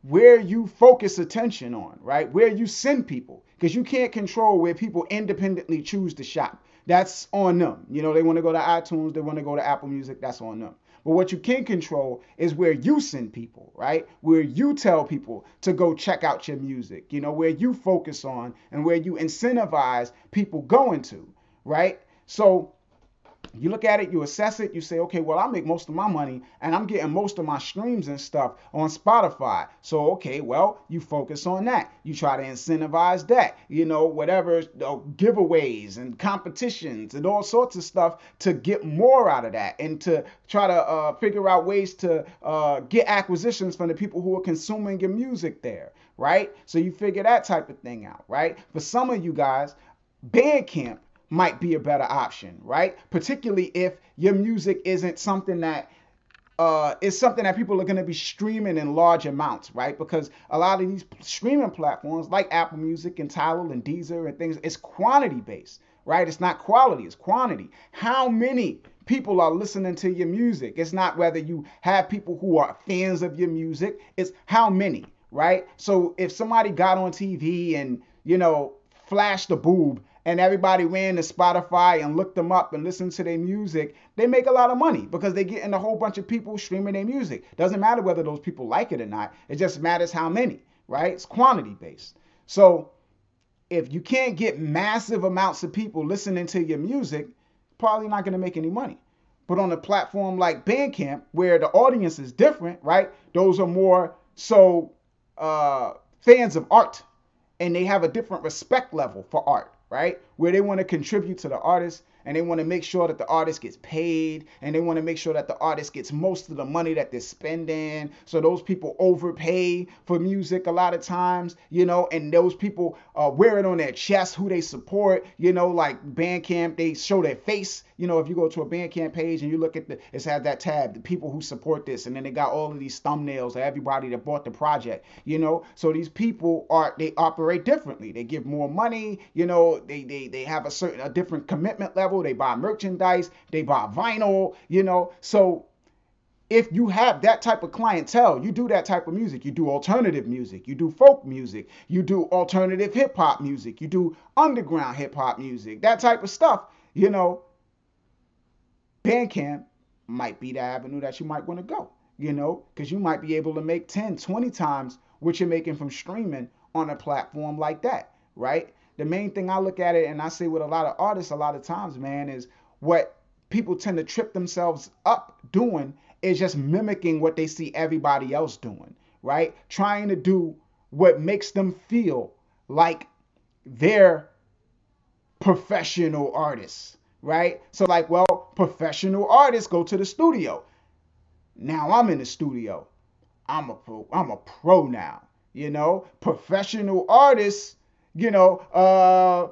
where you focus attention on, right? Where you send people, because you can't control where people independently choose to shop. That's on them. You know, they want to go to iTunes, they want to go to Apple Music, that's on them. But what you can control is where you send people, right? Where you tell people to go check out your music, you know, where you focus on and where you incentivize people going to, right? So you look at it, you assess it, you say, okay, well, I make most of my money and I'm getting most of my streams and stuff on Spotify. So, okay, well, you focus on that. You try to incentivize that, you know, whatever you know, giveaways and competitions and all sorts of stuff to get more out of that and to try to uh, figure out ways to uh, get acquisitions from the people who are consuming your music there, right? So you figure that type of thing out, right? For some of you guys, Bandcamp might be a better option, right? Particularly if your music isn't something that uh, is something that people are going to be streaming in large amounts, right? Because a lot of these streaming platforms like Apple Music and Tidal and Deezer and things, it's quantity based, right? It's not quality, it's quantity. How many people are listening to your music? It's not whether you have people who are fans of your music, it's how many, right? So if somebody got on TV and, you know, flashed a boob and everybody ran to Spotify and looked them up and listened to their music, they make a lot of money because they get in a whole bunch of people streaming their music. Doesn't matter whether those people like it or not. It just matters how many, right? It's quantity based. So if you can't get massive amounts of people listening to your music, probably not going to make any money. But on a platform like Bandcamp, where the audience is different, right? Those are more so uh, fans of art and they have a different respect level for art right? Where they want to contribute to the artist and they want to make sure that the artist gets paid and they want to make sure that the artist gets most of the money that they're spending. So those people overpay for music a lot of times, you know, and those people uh, wear it on their chest who they support, you know, like Bandcamp, they show their face. You know, if you go to a Bandcamp page and you look at the, it's had that tab, the people who support this, and then they got all of these thumbnails of everybody that bought the project, you know. So these people are they operate differently. They give more money, you know, they they they have a certain a different commitment level. They buy merchandise, they buy vinyl, you know. So if you have that type of clientele, you do that type of music. You do alternative music, you do folk music, you do alternative hip hop music, you do underground hip hop music, that type of stuff, you know. Bandcamp might be the avenue that you might want to go, you know, because you might be able to make 10, 20 times what you're making from streaming on a platform like that, right? The main thing I look at it and I say with a lot of artists a lot of times, man, is what people tend to trip themselves up doing is just mimicking what they see everybody else doing, right? Trying to do what makes them feel like they're professional artists, right? So, like, well, professional artists go to the studio. Now I'm in the studio. I'm a pro. I'm a pro now. You know, professional artists. You know, uh,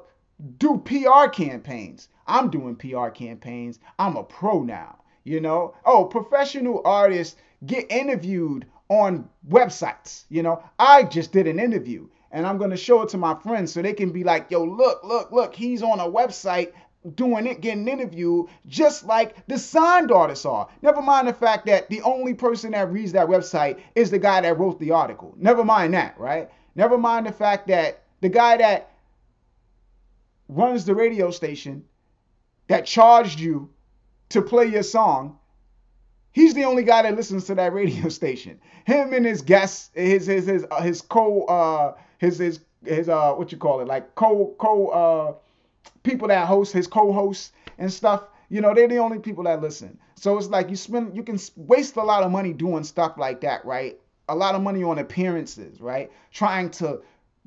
do PR campaigns. I'm doing PR campaigns. I'm a pro now. You know, oh, professional artists get interviewed on websites. You know, I just did an interview and I'm going to show it to my friends so they can be like, yo, look, look, look, he's on a website doing it, getting interviewed, just like the signed artists are. Never mind the fact that the only person that reads that website is the guy that wrote the article. Never mind that, right? Never mind the fact that the guy that runs the radio station that charged you to play your song, he's the only guy that listens to that radio station. Him and his guests, his his his uh, his co uh his his his uh what you call it like co co uh people that host his co-hosts and stuff. You know, they're the only people that listen. So it's like you spend you can waste a lot of money doing stuff like that, right? A lot of money on appearances, right? Trying to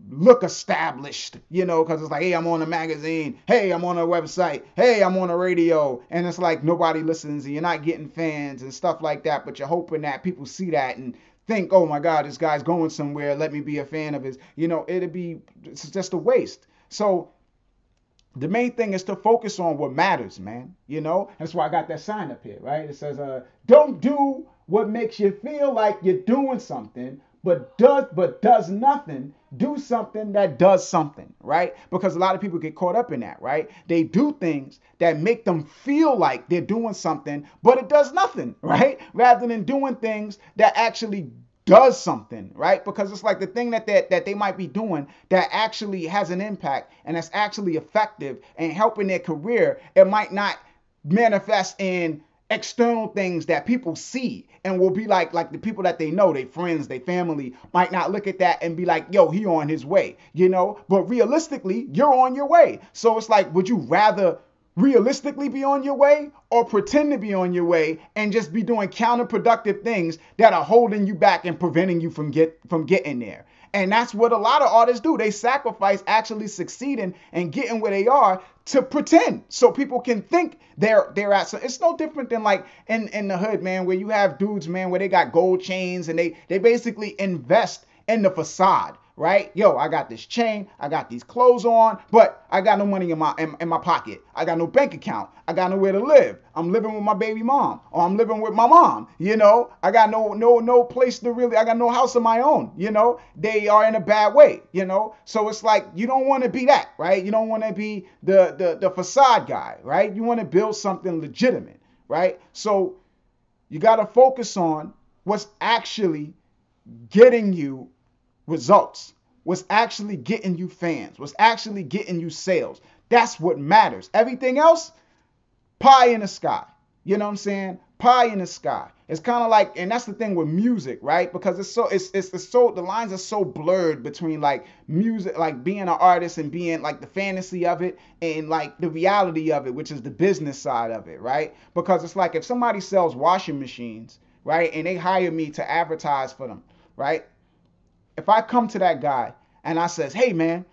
look established, you know, because it's like, hey, I'm on a magazine, hey, I'm on a website, hey, I'm on a radio, and it's like nobody listens and you're not getting fans and stuff like that, but you're hoping that people see that and think, oh my God, this guy's going somewhere, let me be a fan of his, you know, it'd be it's just a waste. So the main thing is to focus on what matters, man. You know, that's why I got that sign up here, right? It says, uh, don't do what makes you feel like you're doing something, but does but does nothing do something that does something right? Because a lot of people get caught up in that right? They do things that make them feel like they're doing something but it does nothing right? Rather than doing things that actually does something right? Because it's like the thing that, that that they might be doing that actually has an impact and that's actually effective and helping their career it might not manifest in external things that people see and will be like like the people that they know their friends their family might not look at that and be like yo he on his way you know? But realistically you're on your way. So it's like would you rather realistically be on your way or pretend to be on your way and just be doing counterproductive things that are holding you back and preventing you from get from getting there and that's what a lot of artists do. They sacrifice actually succeeding and getting where they are to pretend so people can think they're they're at so it's no different than like in in the hood man where you have dudes man where they got gold chains and they they basically invest in the facade right? Yo, I got this chain, I got these clothes on, but I got no money in my in, in, my pocket. I got no bank account. I got nowhere to live. I'm living with my baby mom, or I'm living with my mom. You know, I got no no no place to really. I got no house of my own. You know, they are in a bad way. You know, so it's like you don't want to be that, right? You don't want to be the the the facade guy, right? You want to build something legitimate, right? So you got to focus on what's actually getting you results, what's actually getting you fans, what's actually getting you sales. That's what matters. Everything else, pie in the sky. You know what I'm saying? Pie in the sky. It's kind of like, and that's the thing with music, right? Because it's so, it's, it's, it's so, the lines are so blurred between like music, like being an artist and being like the fantasy of it and like the reality of it, which is the business side of it, right? Because it's like if somebody sells washing machines, right, and they hire me to advertise for them, right? If I come to that guy and I says, hey man,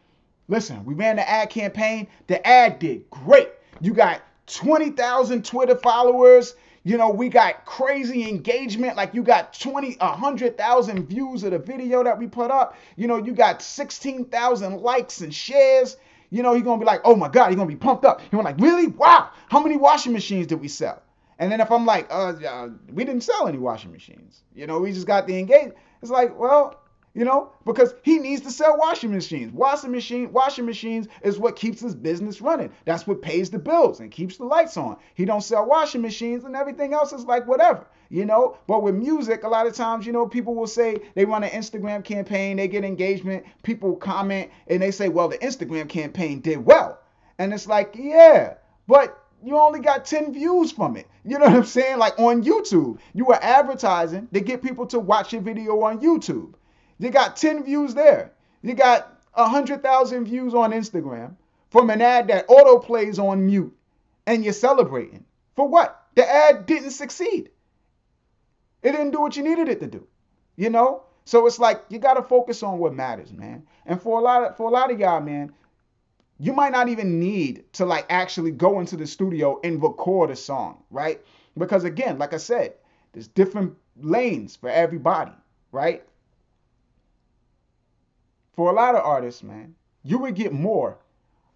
listen, we ran the ad campaign, the ad did great. You got 20,000 Twitter followers. You know, we got crazy engagement. Like you got 20, 100,000 views of the video that we put up. You know, you got 16,000 likes and shares. You know, he's going to be like, oh my God, he's going to be pumped up. He's like, really? Wow. How many washing machines did we sell? And then if I'm like, uh, uh, we didn't sell any washing machines. You know, we just got the engagement. It's like, well, you know, because he needs to sell washing machines. Washing machine, washing machines is what keeps his business running. That's what pays the bills and keeps the lights on. He don't sell washing machines and everything else is like whatever, you know. But with music, a lot of times, you know, people will say they run an Instagram campaign, they get engagement, people comment and they say, well, the Instagram campaign did well, and it's like, yeah, but you only got 10 views from it. You know what I'm saying? Like on YouTube, you were advertising to get people to watch your video on YouTube. You got 10 views there. You got 100,000 views on Instagram from an ad that auto plays on mute and you're celebrating. For what? The ad didn't succeed. It didn't do what you needed it to do. You know? So it's like you got to focus on what matters, man. And for a lot of for a lot of y'all, man, you might not even need to like actually go into the studio and record a song, right? Because again, like I said, there's different lanes for everybody, right? For a lot of artists, man, you would get more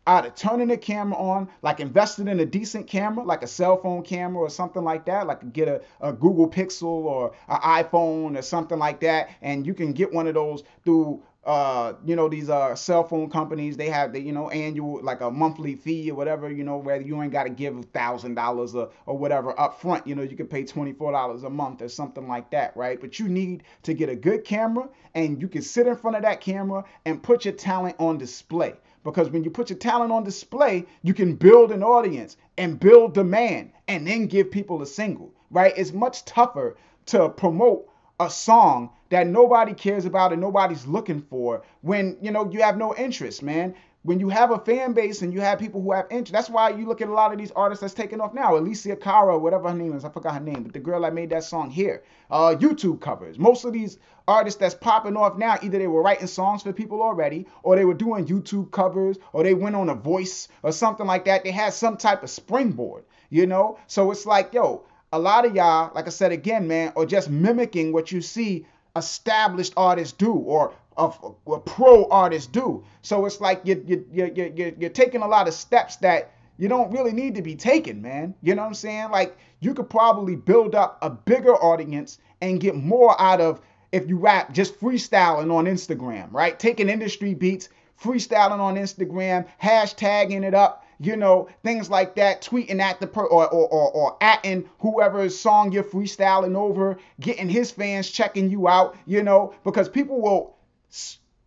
out of turning the camera on, like investing in a decent camera, like a cell phone camera or something like that, like get a, a Google Pixel or an iPhone or something like that, and you can get one of those through uh, you know, these uh cell phone companies, they have the, you know, annual like a monthly fee or whatever, you know, where you ain't gotta give a thousand dollars or or whatever up front. You know, you can pay $24 a month or something like that, right? But you need to get a good camera and you can sit in front of that camera and put your talent on display. Because when you put your talent on display, you can build an audience and build demand and then give people a single, right? It's much tougher to promote a song that nobody cares about and nobody's looking for when you know you have no interest man. When you have a fan base and you have people who have interest that's why you look at a lot of these artists that's taking off now. Alessia Cara whatever her name is i forgot her name but the girl that made that song here. Uh, youtube covers. Most of these artists that's popping off now either they were writing songs for people already or they were doing youtube covers or they went on a voice or something like that. They had some type of springboard you know? So it's like yo a lot of y'all like i said again man are just mimicking what you see established artists do or a pro artists do. So it's like you, you, you, you, you're taking a lot of steps that you don't really need to be taking, man. You know what I'm saying? Like you could probably build up a bigger audience and get more out of if you rap just freestyling on Instagram, right? Taking industry beats, freestyling on Instagram, hashtagging it up, you know, things like that, tweeting at the per or or or, or atting whoever's song you're freestyling over, getting his fans checking you out, you know, because people will,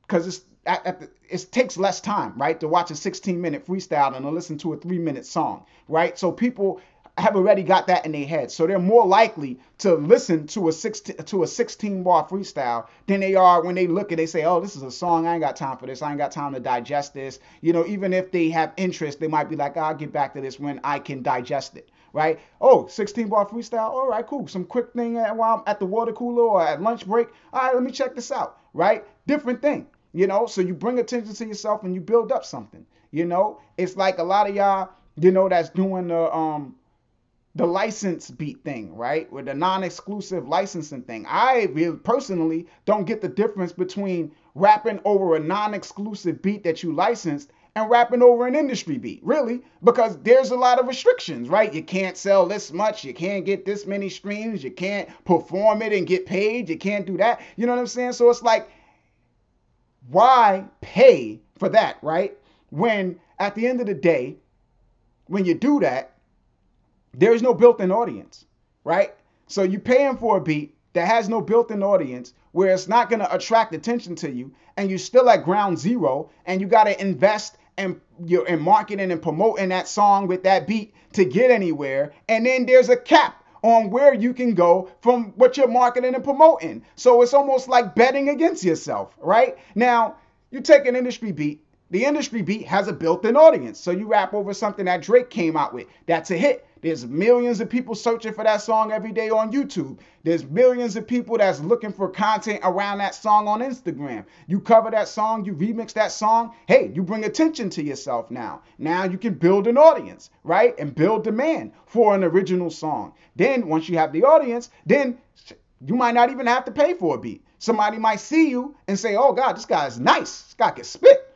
because it's at, at the, it takes less time, right, to watch a 16 minute freestyle than to listen to a three minute song, right? So people have already got that in their head. So they're more likely to listen to a 16 to a 16 bar freestyle than they are when they look and they say, "Oh, this is a song. I ain't got time for this. I ain't got time to digest this." You know, even if they have interest, they might be like, "I'll get back to this when I can digest it." Right? Oh, 16 bar freestyle. All right, cool. Some quick thing while I'm at the water cooler or at lunch break. All right, let me check this out. Right? Different thing. You know, so you bring attention to yourself and you build up something. You know, it's like a lot of y'all, you know, that's doing the um the license beat thing, right? With the non-exclusive licensing thing. I personally don't get the difference between rapping over a non-exclusive beat that you licensed and rapping over an industry beat, really, because there's a lot of restrictions, right? You can't sell this much, you can't get this many streams, you can't perform it and get paid, you can't do that. You know what I'm saying? So it's like, why pay for that, right? When at the end of the day, when you do that, there is no built-in audience, right? So you paying for a beat that has no built-in audience where it's not going to attract attention to you and you're still at ground zero and you got to invest in, your, in marketing and promoting that song with that beat to get anywhere and then there's a cap on where you can go from what you're marketing and promoting so it's almost like betting against yourself right now you take an industry beat the industry beat has a built-in audience. So you rap over something that Drake came out with. That's a hit. There's millions of people searching for that song every day on YouTube. There's millions of people that's looking for content around that song on Instagram. You cover that song, you remix that song. Hey, you bring attention to yourself now. Now you can build an audience, right? And build demand for an original song. Then once you have the audience, then you might not even have to pay for a beat. Somebody might see you and say, "Oh God, this guy is nice. This guy can spit."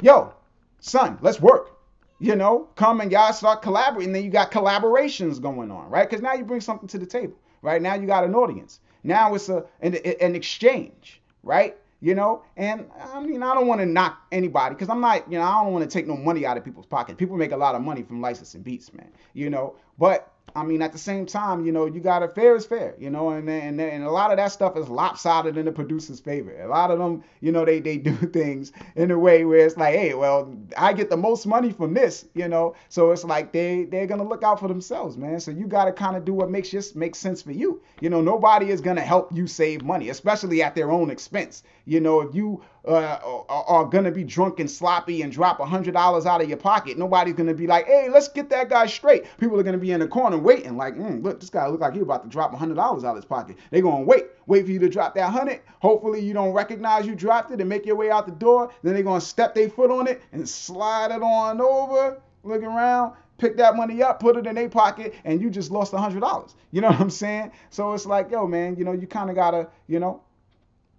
Yo, son, let's work you know, come and y'all start collaborating. Then you got collaborations going on, right? Because now you bring something to the table, right? Now you got an audience. Now it's a an, an exchange, right? You know, and I mean, I don't want to knock anybody because I'm not, you know, I don't want to take no money out of people's pocket. People make a lot of money from licensing beats, man. You know, but I mean, at the same time, you know, you got to fair is fair, you know, and and and a lot of that stuff is lopsided in the producer's favor. A lot of them, you know, they they do things in a way where it's like, hey, well, I get the most money from this, you know, so it's like they they're gonna look out for themselves, man. So you got to kind of do what makes just makes sense for you. You know, nobody is gonna help you save money, especially at their own expense. You know, if you uh, are, are gonna be drunk and sloppy and drop a hundred dollars out of your pocket, nobody's gonna be like, hey, let's get that guy straight. People are gonna be in the corner waiting, like, mm, look, this guy look like he about to drop a hundred dollars out of his pocket. They're gonna wait, wait for you to drop that hundred. Hopefully you don't recognize you dropped it and make your way out the door. Then they're gonna step their foot on it and slide it on over, look around, pick that money up, put it in their pocket, and you just lost a hundred dollars. You know what I'm saying? So it's like, yo, man, you know, you kind of gotta, you know,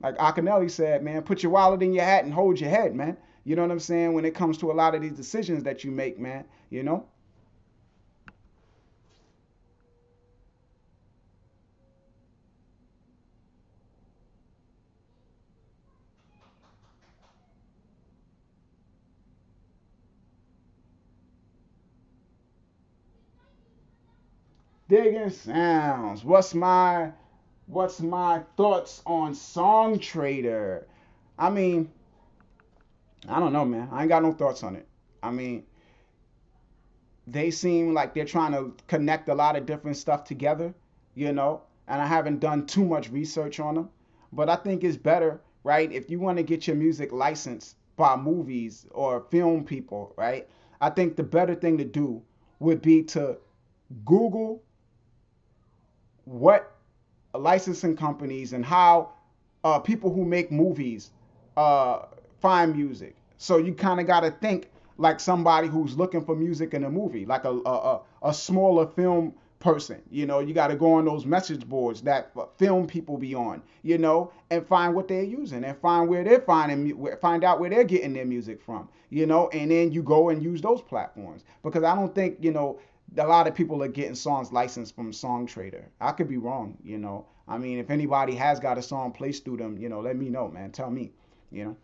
like Akinyele said, man, put your wallet in your hat and hold your head, man. You know what I'm saying? When it comes to a lot of these decisions that you make, man, you know? Digging sounds. What's my what's my thoughts on Songtradr? I mean, I don't know, man. I ain't got no thoughts on it. I mean, they seem like they're trying to connect a lot of different stuff together, you know, and I haven't done too much research on them. But I think it's better, right? If you want to get your music licensed by movies or film people, right? I think the better thing to do would be to Google what licensing companies and how uh, people who make movies uh, find music. So you kind of got to think like somebody who's looking for music in a movie, like a a, a smaller film person. You know, you got to go on those message boards that film people be on. You know, and find what they're using and find where they're finding find out where they're getting their music from. You know, and then you go and use those platforms because I don't think you know a lot of people are getting songs licensed from Songtradr. I could be wrong, you know. I mean, if anybody has got a song placed through them, you know, let me know, man. Tell me, you know.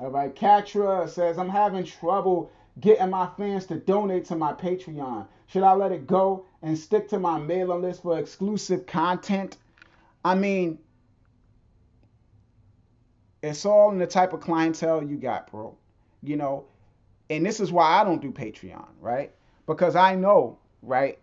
All right, Katra says, I'm having trouble getting my fans to donate to my Patreon. Should I let it go and stick to my mailing list for exclusive content? I mean, it's all in the type of clientele you got, bro. You know, and this is why I don't do Patreon, right? Because I know, right?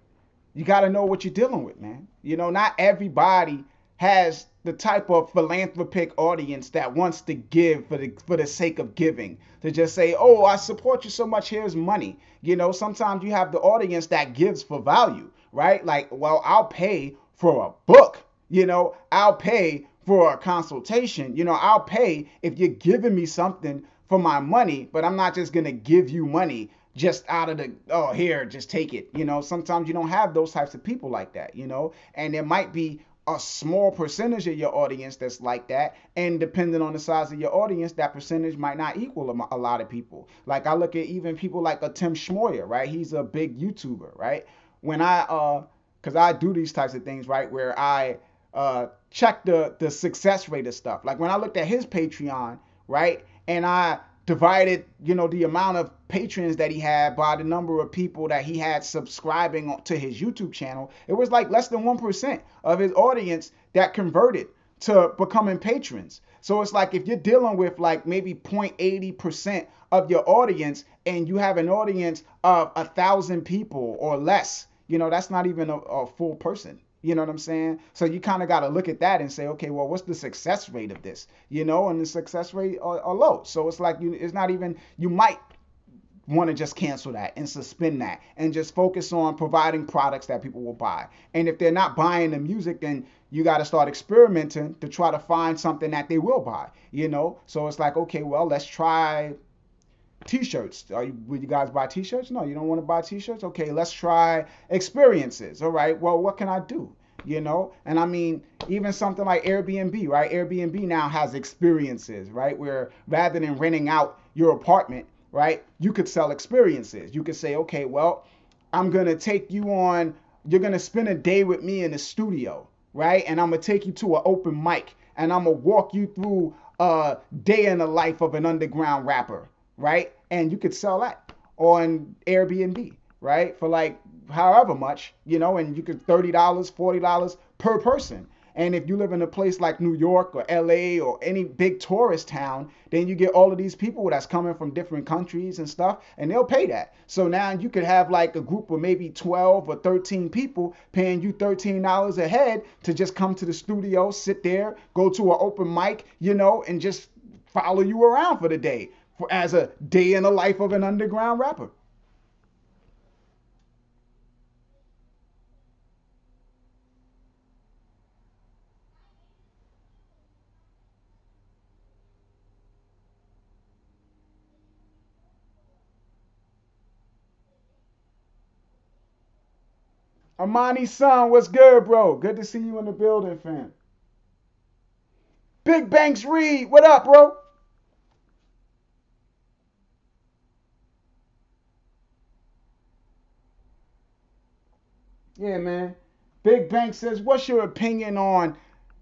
You got to know what you're dealing with, man. You know, not everybody has the type of philanthropic audience that wants to give for the for the sake of giving. To just say oh i support you so much here's money. You know sometimes you have the audience that gives for value right? Like well i'll pay for a book you know? I'll pay for a consultation you know? I'll pay if you're giving me something for my money but i'm not just to give you money just out of the oh here just take it. You know sometimes you don't have those types of people like that you know? And there might be a small percentage of your audience that's like that. And depending on the size of your audience that percentage might not equal a, a lot of people. Like i look at even people like a tim schmoyer right? He's a big youtuber right? When i uh because i do these types of things right where i uh check the the success rate of stuff. Like when i looked at his patreon right and i divided, you know, the amount of patrons that he had by the number of people that he had subscribing to his YouTube channel, it was like less than 1% of his audience that converted to becoming patrons. So it's like if you're dealing with like maybe 0.80% of your audience and you have an audience of a thousand people or less, you know, that's not even a, a full person. You know what I'm saying? So you kind of got to look at that and say, okay, well, what's the success rate of this? You know, and the success rate are, are low. So it's like you, it's not even. You might want to just cancel that and suspend that and just focus on providing products that people will buy. And if they're not buying the music, then you got to start experimenting to try to find something that they will buy. You know, so it's like, okay, well, let's try t-shirts. Are you would you guys buy t-shirts? No you don't want to buy t-shirts? Okay let's try experiences all right? Well what can i do you know? And i mean even something like airbnb right? Airbnb now has experiences right? Where rather than renting out your apartment right you could sell experiences. You could say okay well i'm gonna take you on you're gonna spend a day with me in the studio right? And i'm gonna take you to an open mic and i'm gonna walk you through a day in the life of an underground rapper right? And you could sell that on Airbnb, right? For like however much, you know, and you could $30, $40 per person. And if you live in a place like New York or LA or any big tourist town, then you get all of these people that's coming from different countries and stuff, and they'll pay that. So now you could have like a group of maybe 12 or 13 people paying you $13 a head to just come to the studio, sit there, go to an open mic, you know, and just follow you around for the day for as a day in the life of an underground rapper. Amani son, what's good, bro? Good to see you in the building, fam. Big Banks Reed, what up, bro? Yeah, man. Big Bank says, what's your opinion on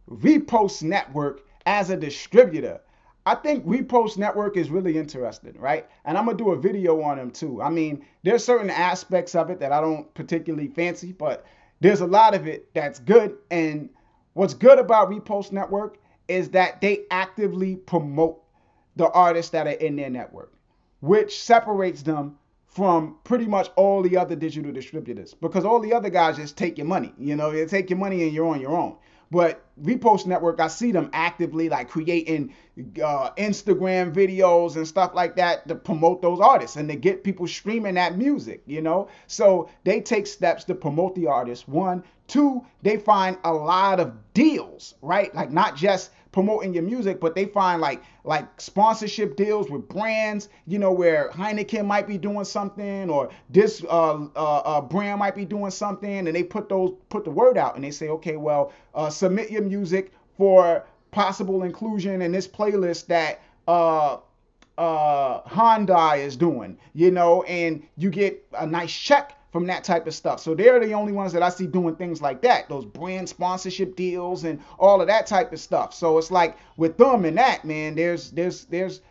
Repost Network as a distributor? I think Repost Network is really interesting, right? And I'm gonna do a video on them too. I mean, there's certain aspects of it that I don't particularly fancy, but there's a lot of it that's good. And what's good about Repost Network is that they actively promote the artists that are in their network, which separates them from pretty much all the other digital distributors because all the other guys just take your money. You know, they take your money and you're on your own. But Repost Network, I see them actively like creating uh, Instagram videos and stuff like that to promote those artists and to get people streaming that music, you know? So they take steps to promote the artists. One, two, they find a lot of deals, right? Like not just promoting your music, but they find like like sponsorship deals with brands, you know, where Heineken might be doing something or this uh, uh, uh, brand might be doing something, and they put those put the word out and they say, okay, well, uh, submit your music for possible inclusion in this playlist that uh uh Hyundai is doing, you know, and you get a nice check from that type of stuff. So they're the only ones that I see doing things like that, those brand sponsorship deals and all of that type of stuff. So it's like with them and that, man, there's there's there's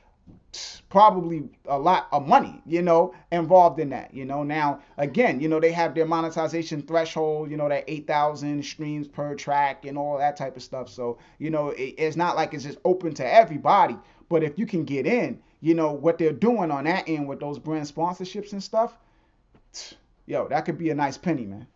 probably a lot of money, you know, involved in that, you know. Now, again, you know, they have their monetization threshold, you know, that 8,000 streams per track and all that type of stuff. So, you know, it, it's not like it's just open to everybody, but if you can get in, you know, what they're doing on that end with those brand sponsorships and stuff, yo, that could be a nice penny, man.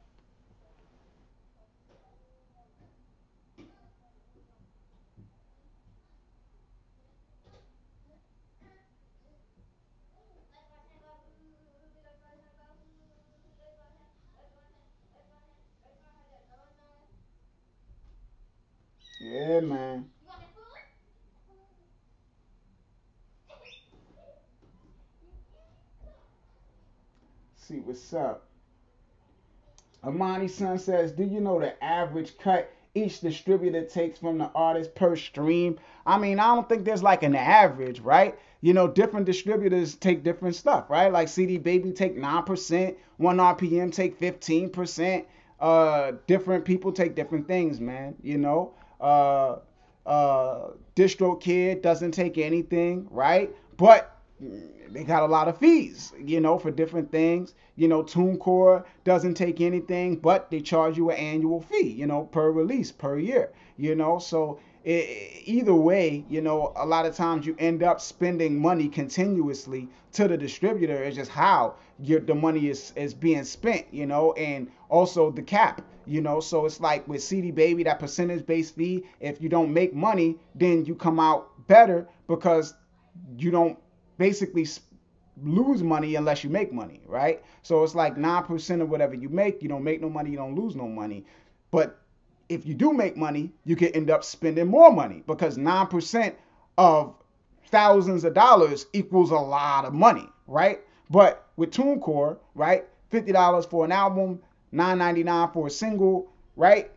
Yeah, man. See what's up. Amani Sun says, Do you know the average cut each distributor takes from the artist per stream? I mean, I don't think there's like an average, right? You know, different distributors take different stuff, right? Like CD Baby take 9%, 1RPM take 15%. Uh, different people take different things, man. You know, uh, uh, DistroKid doesn't take anything, right? But they got a lot of fees, you know, for different things. You know, TuneCore doesn't take anything, but they charge you an annual fee, you know, per release, per year, you know. So it, either way, you know, a lot of times you end up spending money continuously to the distributor. It's just how your the money is is being spent, you know, and also the cap, you know. So it's like with CD Baby, that percentage based fee. If you don't make money, then you come out better because you don't basically lose money unless you make money, right? So it's like 9% of whatever you make, you don't make no money, you don't lose no money. But if you do make money, you can end up spending more money because 9% of thousands of dollars equals a lot of money, right? But with TuneCore, right, $50 for an album, $9.99 for a single, right?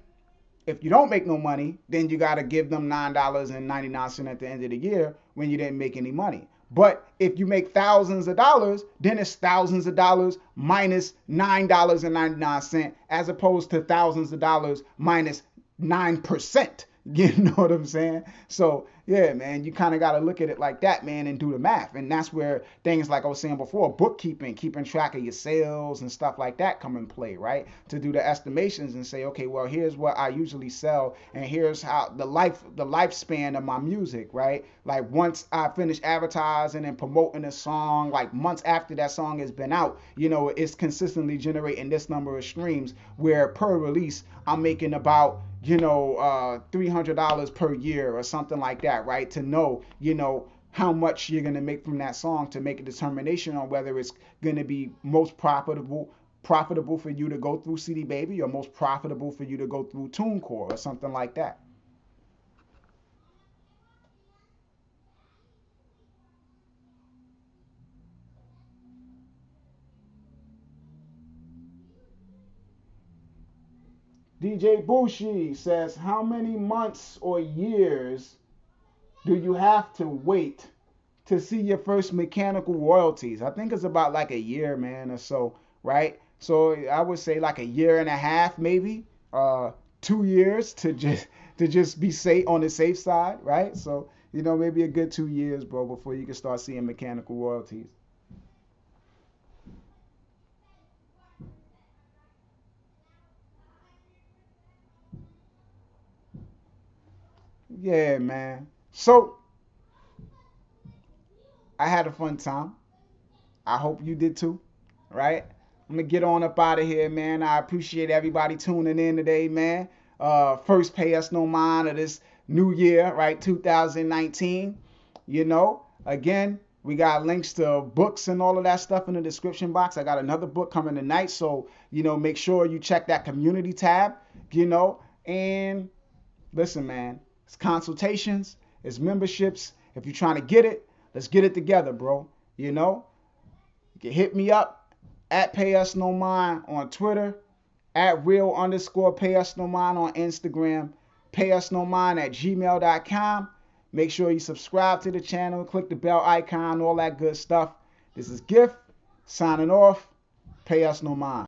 If you don't make no money, then you got to give them $9.99 at the end of the year when you didn't make any money. But if you make thousands of dollars, then it's thousands of dollars minus $9.99 as opposed to thousands of dollars minus 9%. You know what I'm saying? So yeah, man, you kind of got to look at it like that, man, and do the math. And that's where things like I was saying before, bookkeeping, keeping track of your sales and stuff like that come in play, right? To do the estimations and say, okay, well, here's what I usually sell, and here's how the life, the lifespan of my music, right? Like once I finish advertising and promoting a song, like months after that song has been out, you know, it's consistently generating this number of streams. Where per release, I'm making about you know, uh, $300 per year or something like that, right? To know, you know, how much you're going to make from that song to make a determination on whether it's going to be most profitable profitable for you to go through CD Baby or most profitable for you to go through TuneCore or something like that. DJ Bushi says, How many months or years do you have to wait to see your first mechanical royalties? I think it's about like a year, man, or so, right? So I would say like a year and a half, maybe, uh, two years to just to just be safe on the safe side, right? So you know maybe a good two years, bro, before you can start seeing mechanical royalties. Yeah, man. So I had a fun time. I hope you did too. Right? I'm gonna get on up out of here, man. I appreciate everybody tuning in today, man. Uh, first pay us no mind of this new year, right? 2019. You know, again, we got links to books and all of that stuff in the description box. I got another book coming tonight, so you know, make sure you check that community tab. You know, and listen, man. It's consultations, it's memberships. If you're trying to get it, let's get it together, bro. You know, you can hit me up at Pay Us No Mind on Twitter, at real underscore Pay Us No Mind on Instagram, Pay Us No Mind at gmail.com. Make sure you subscribe to the channel, click the bell icon, all that good stuff. This is Gift signing off. Pay Us No Mind.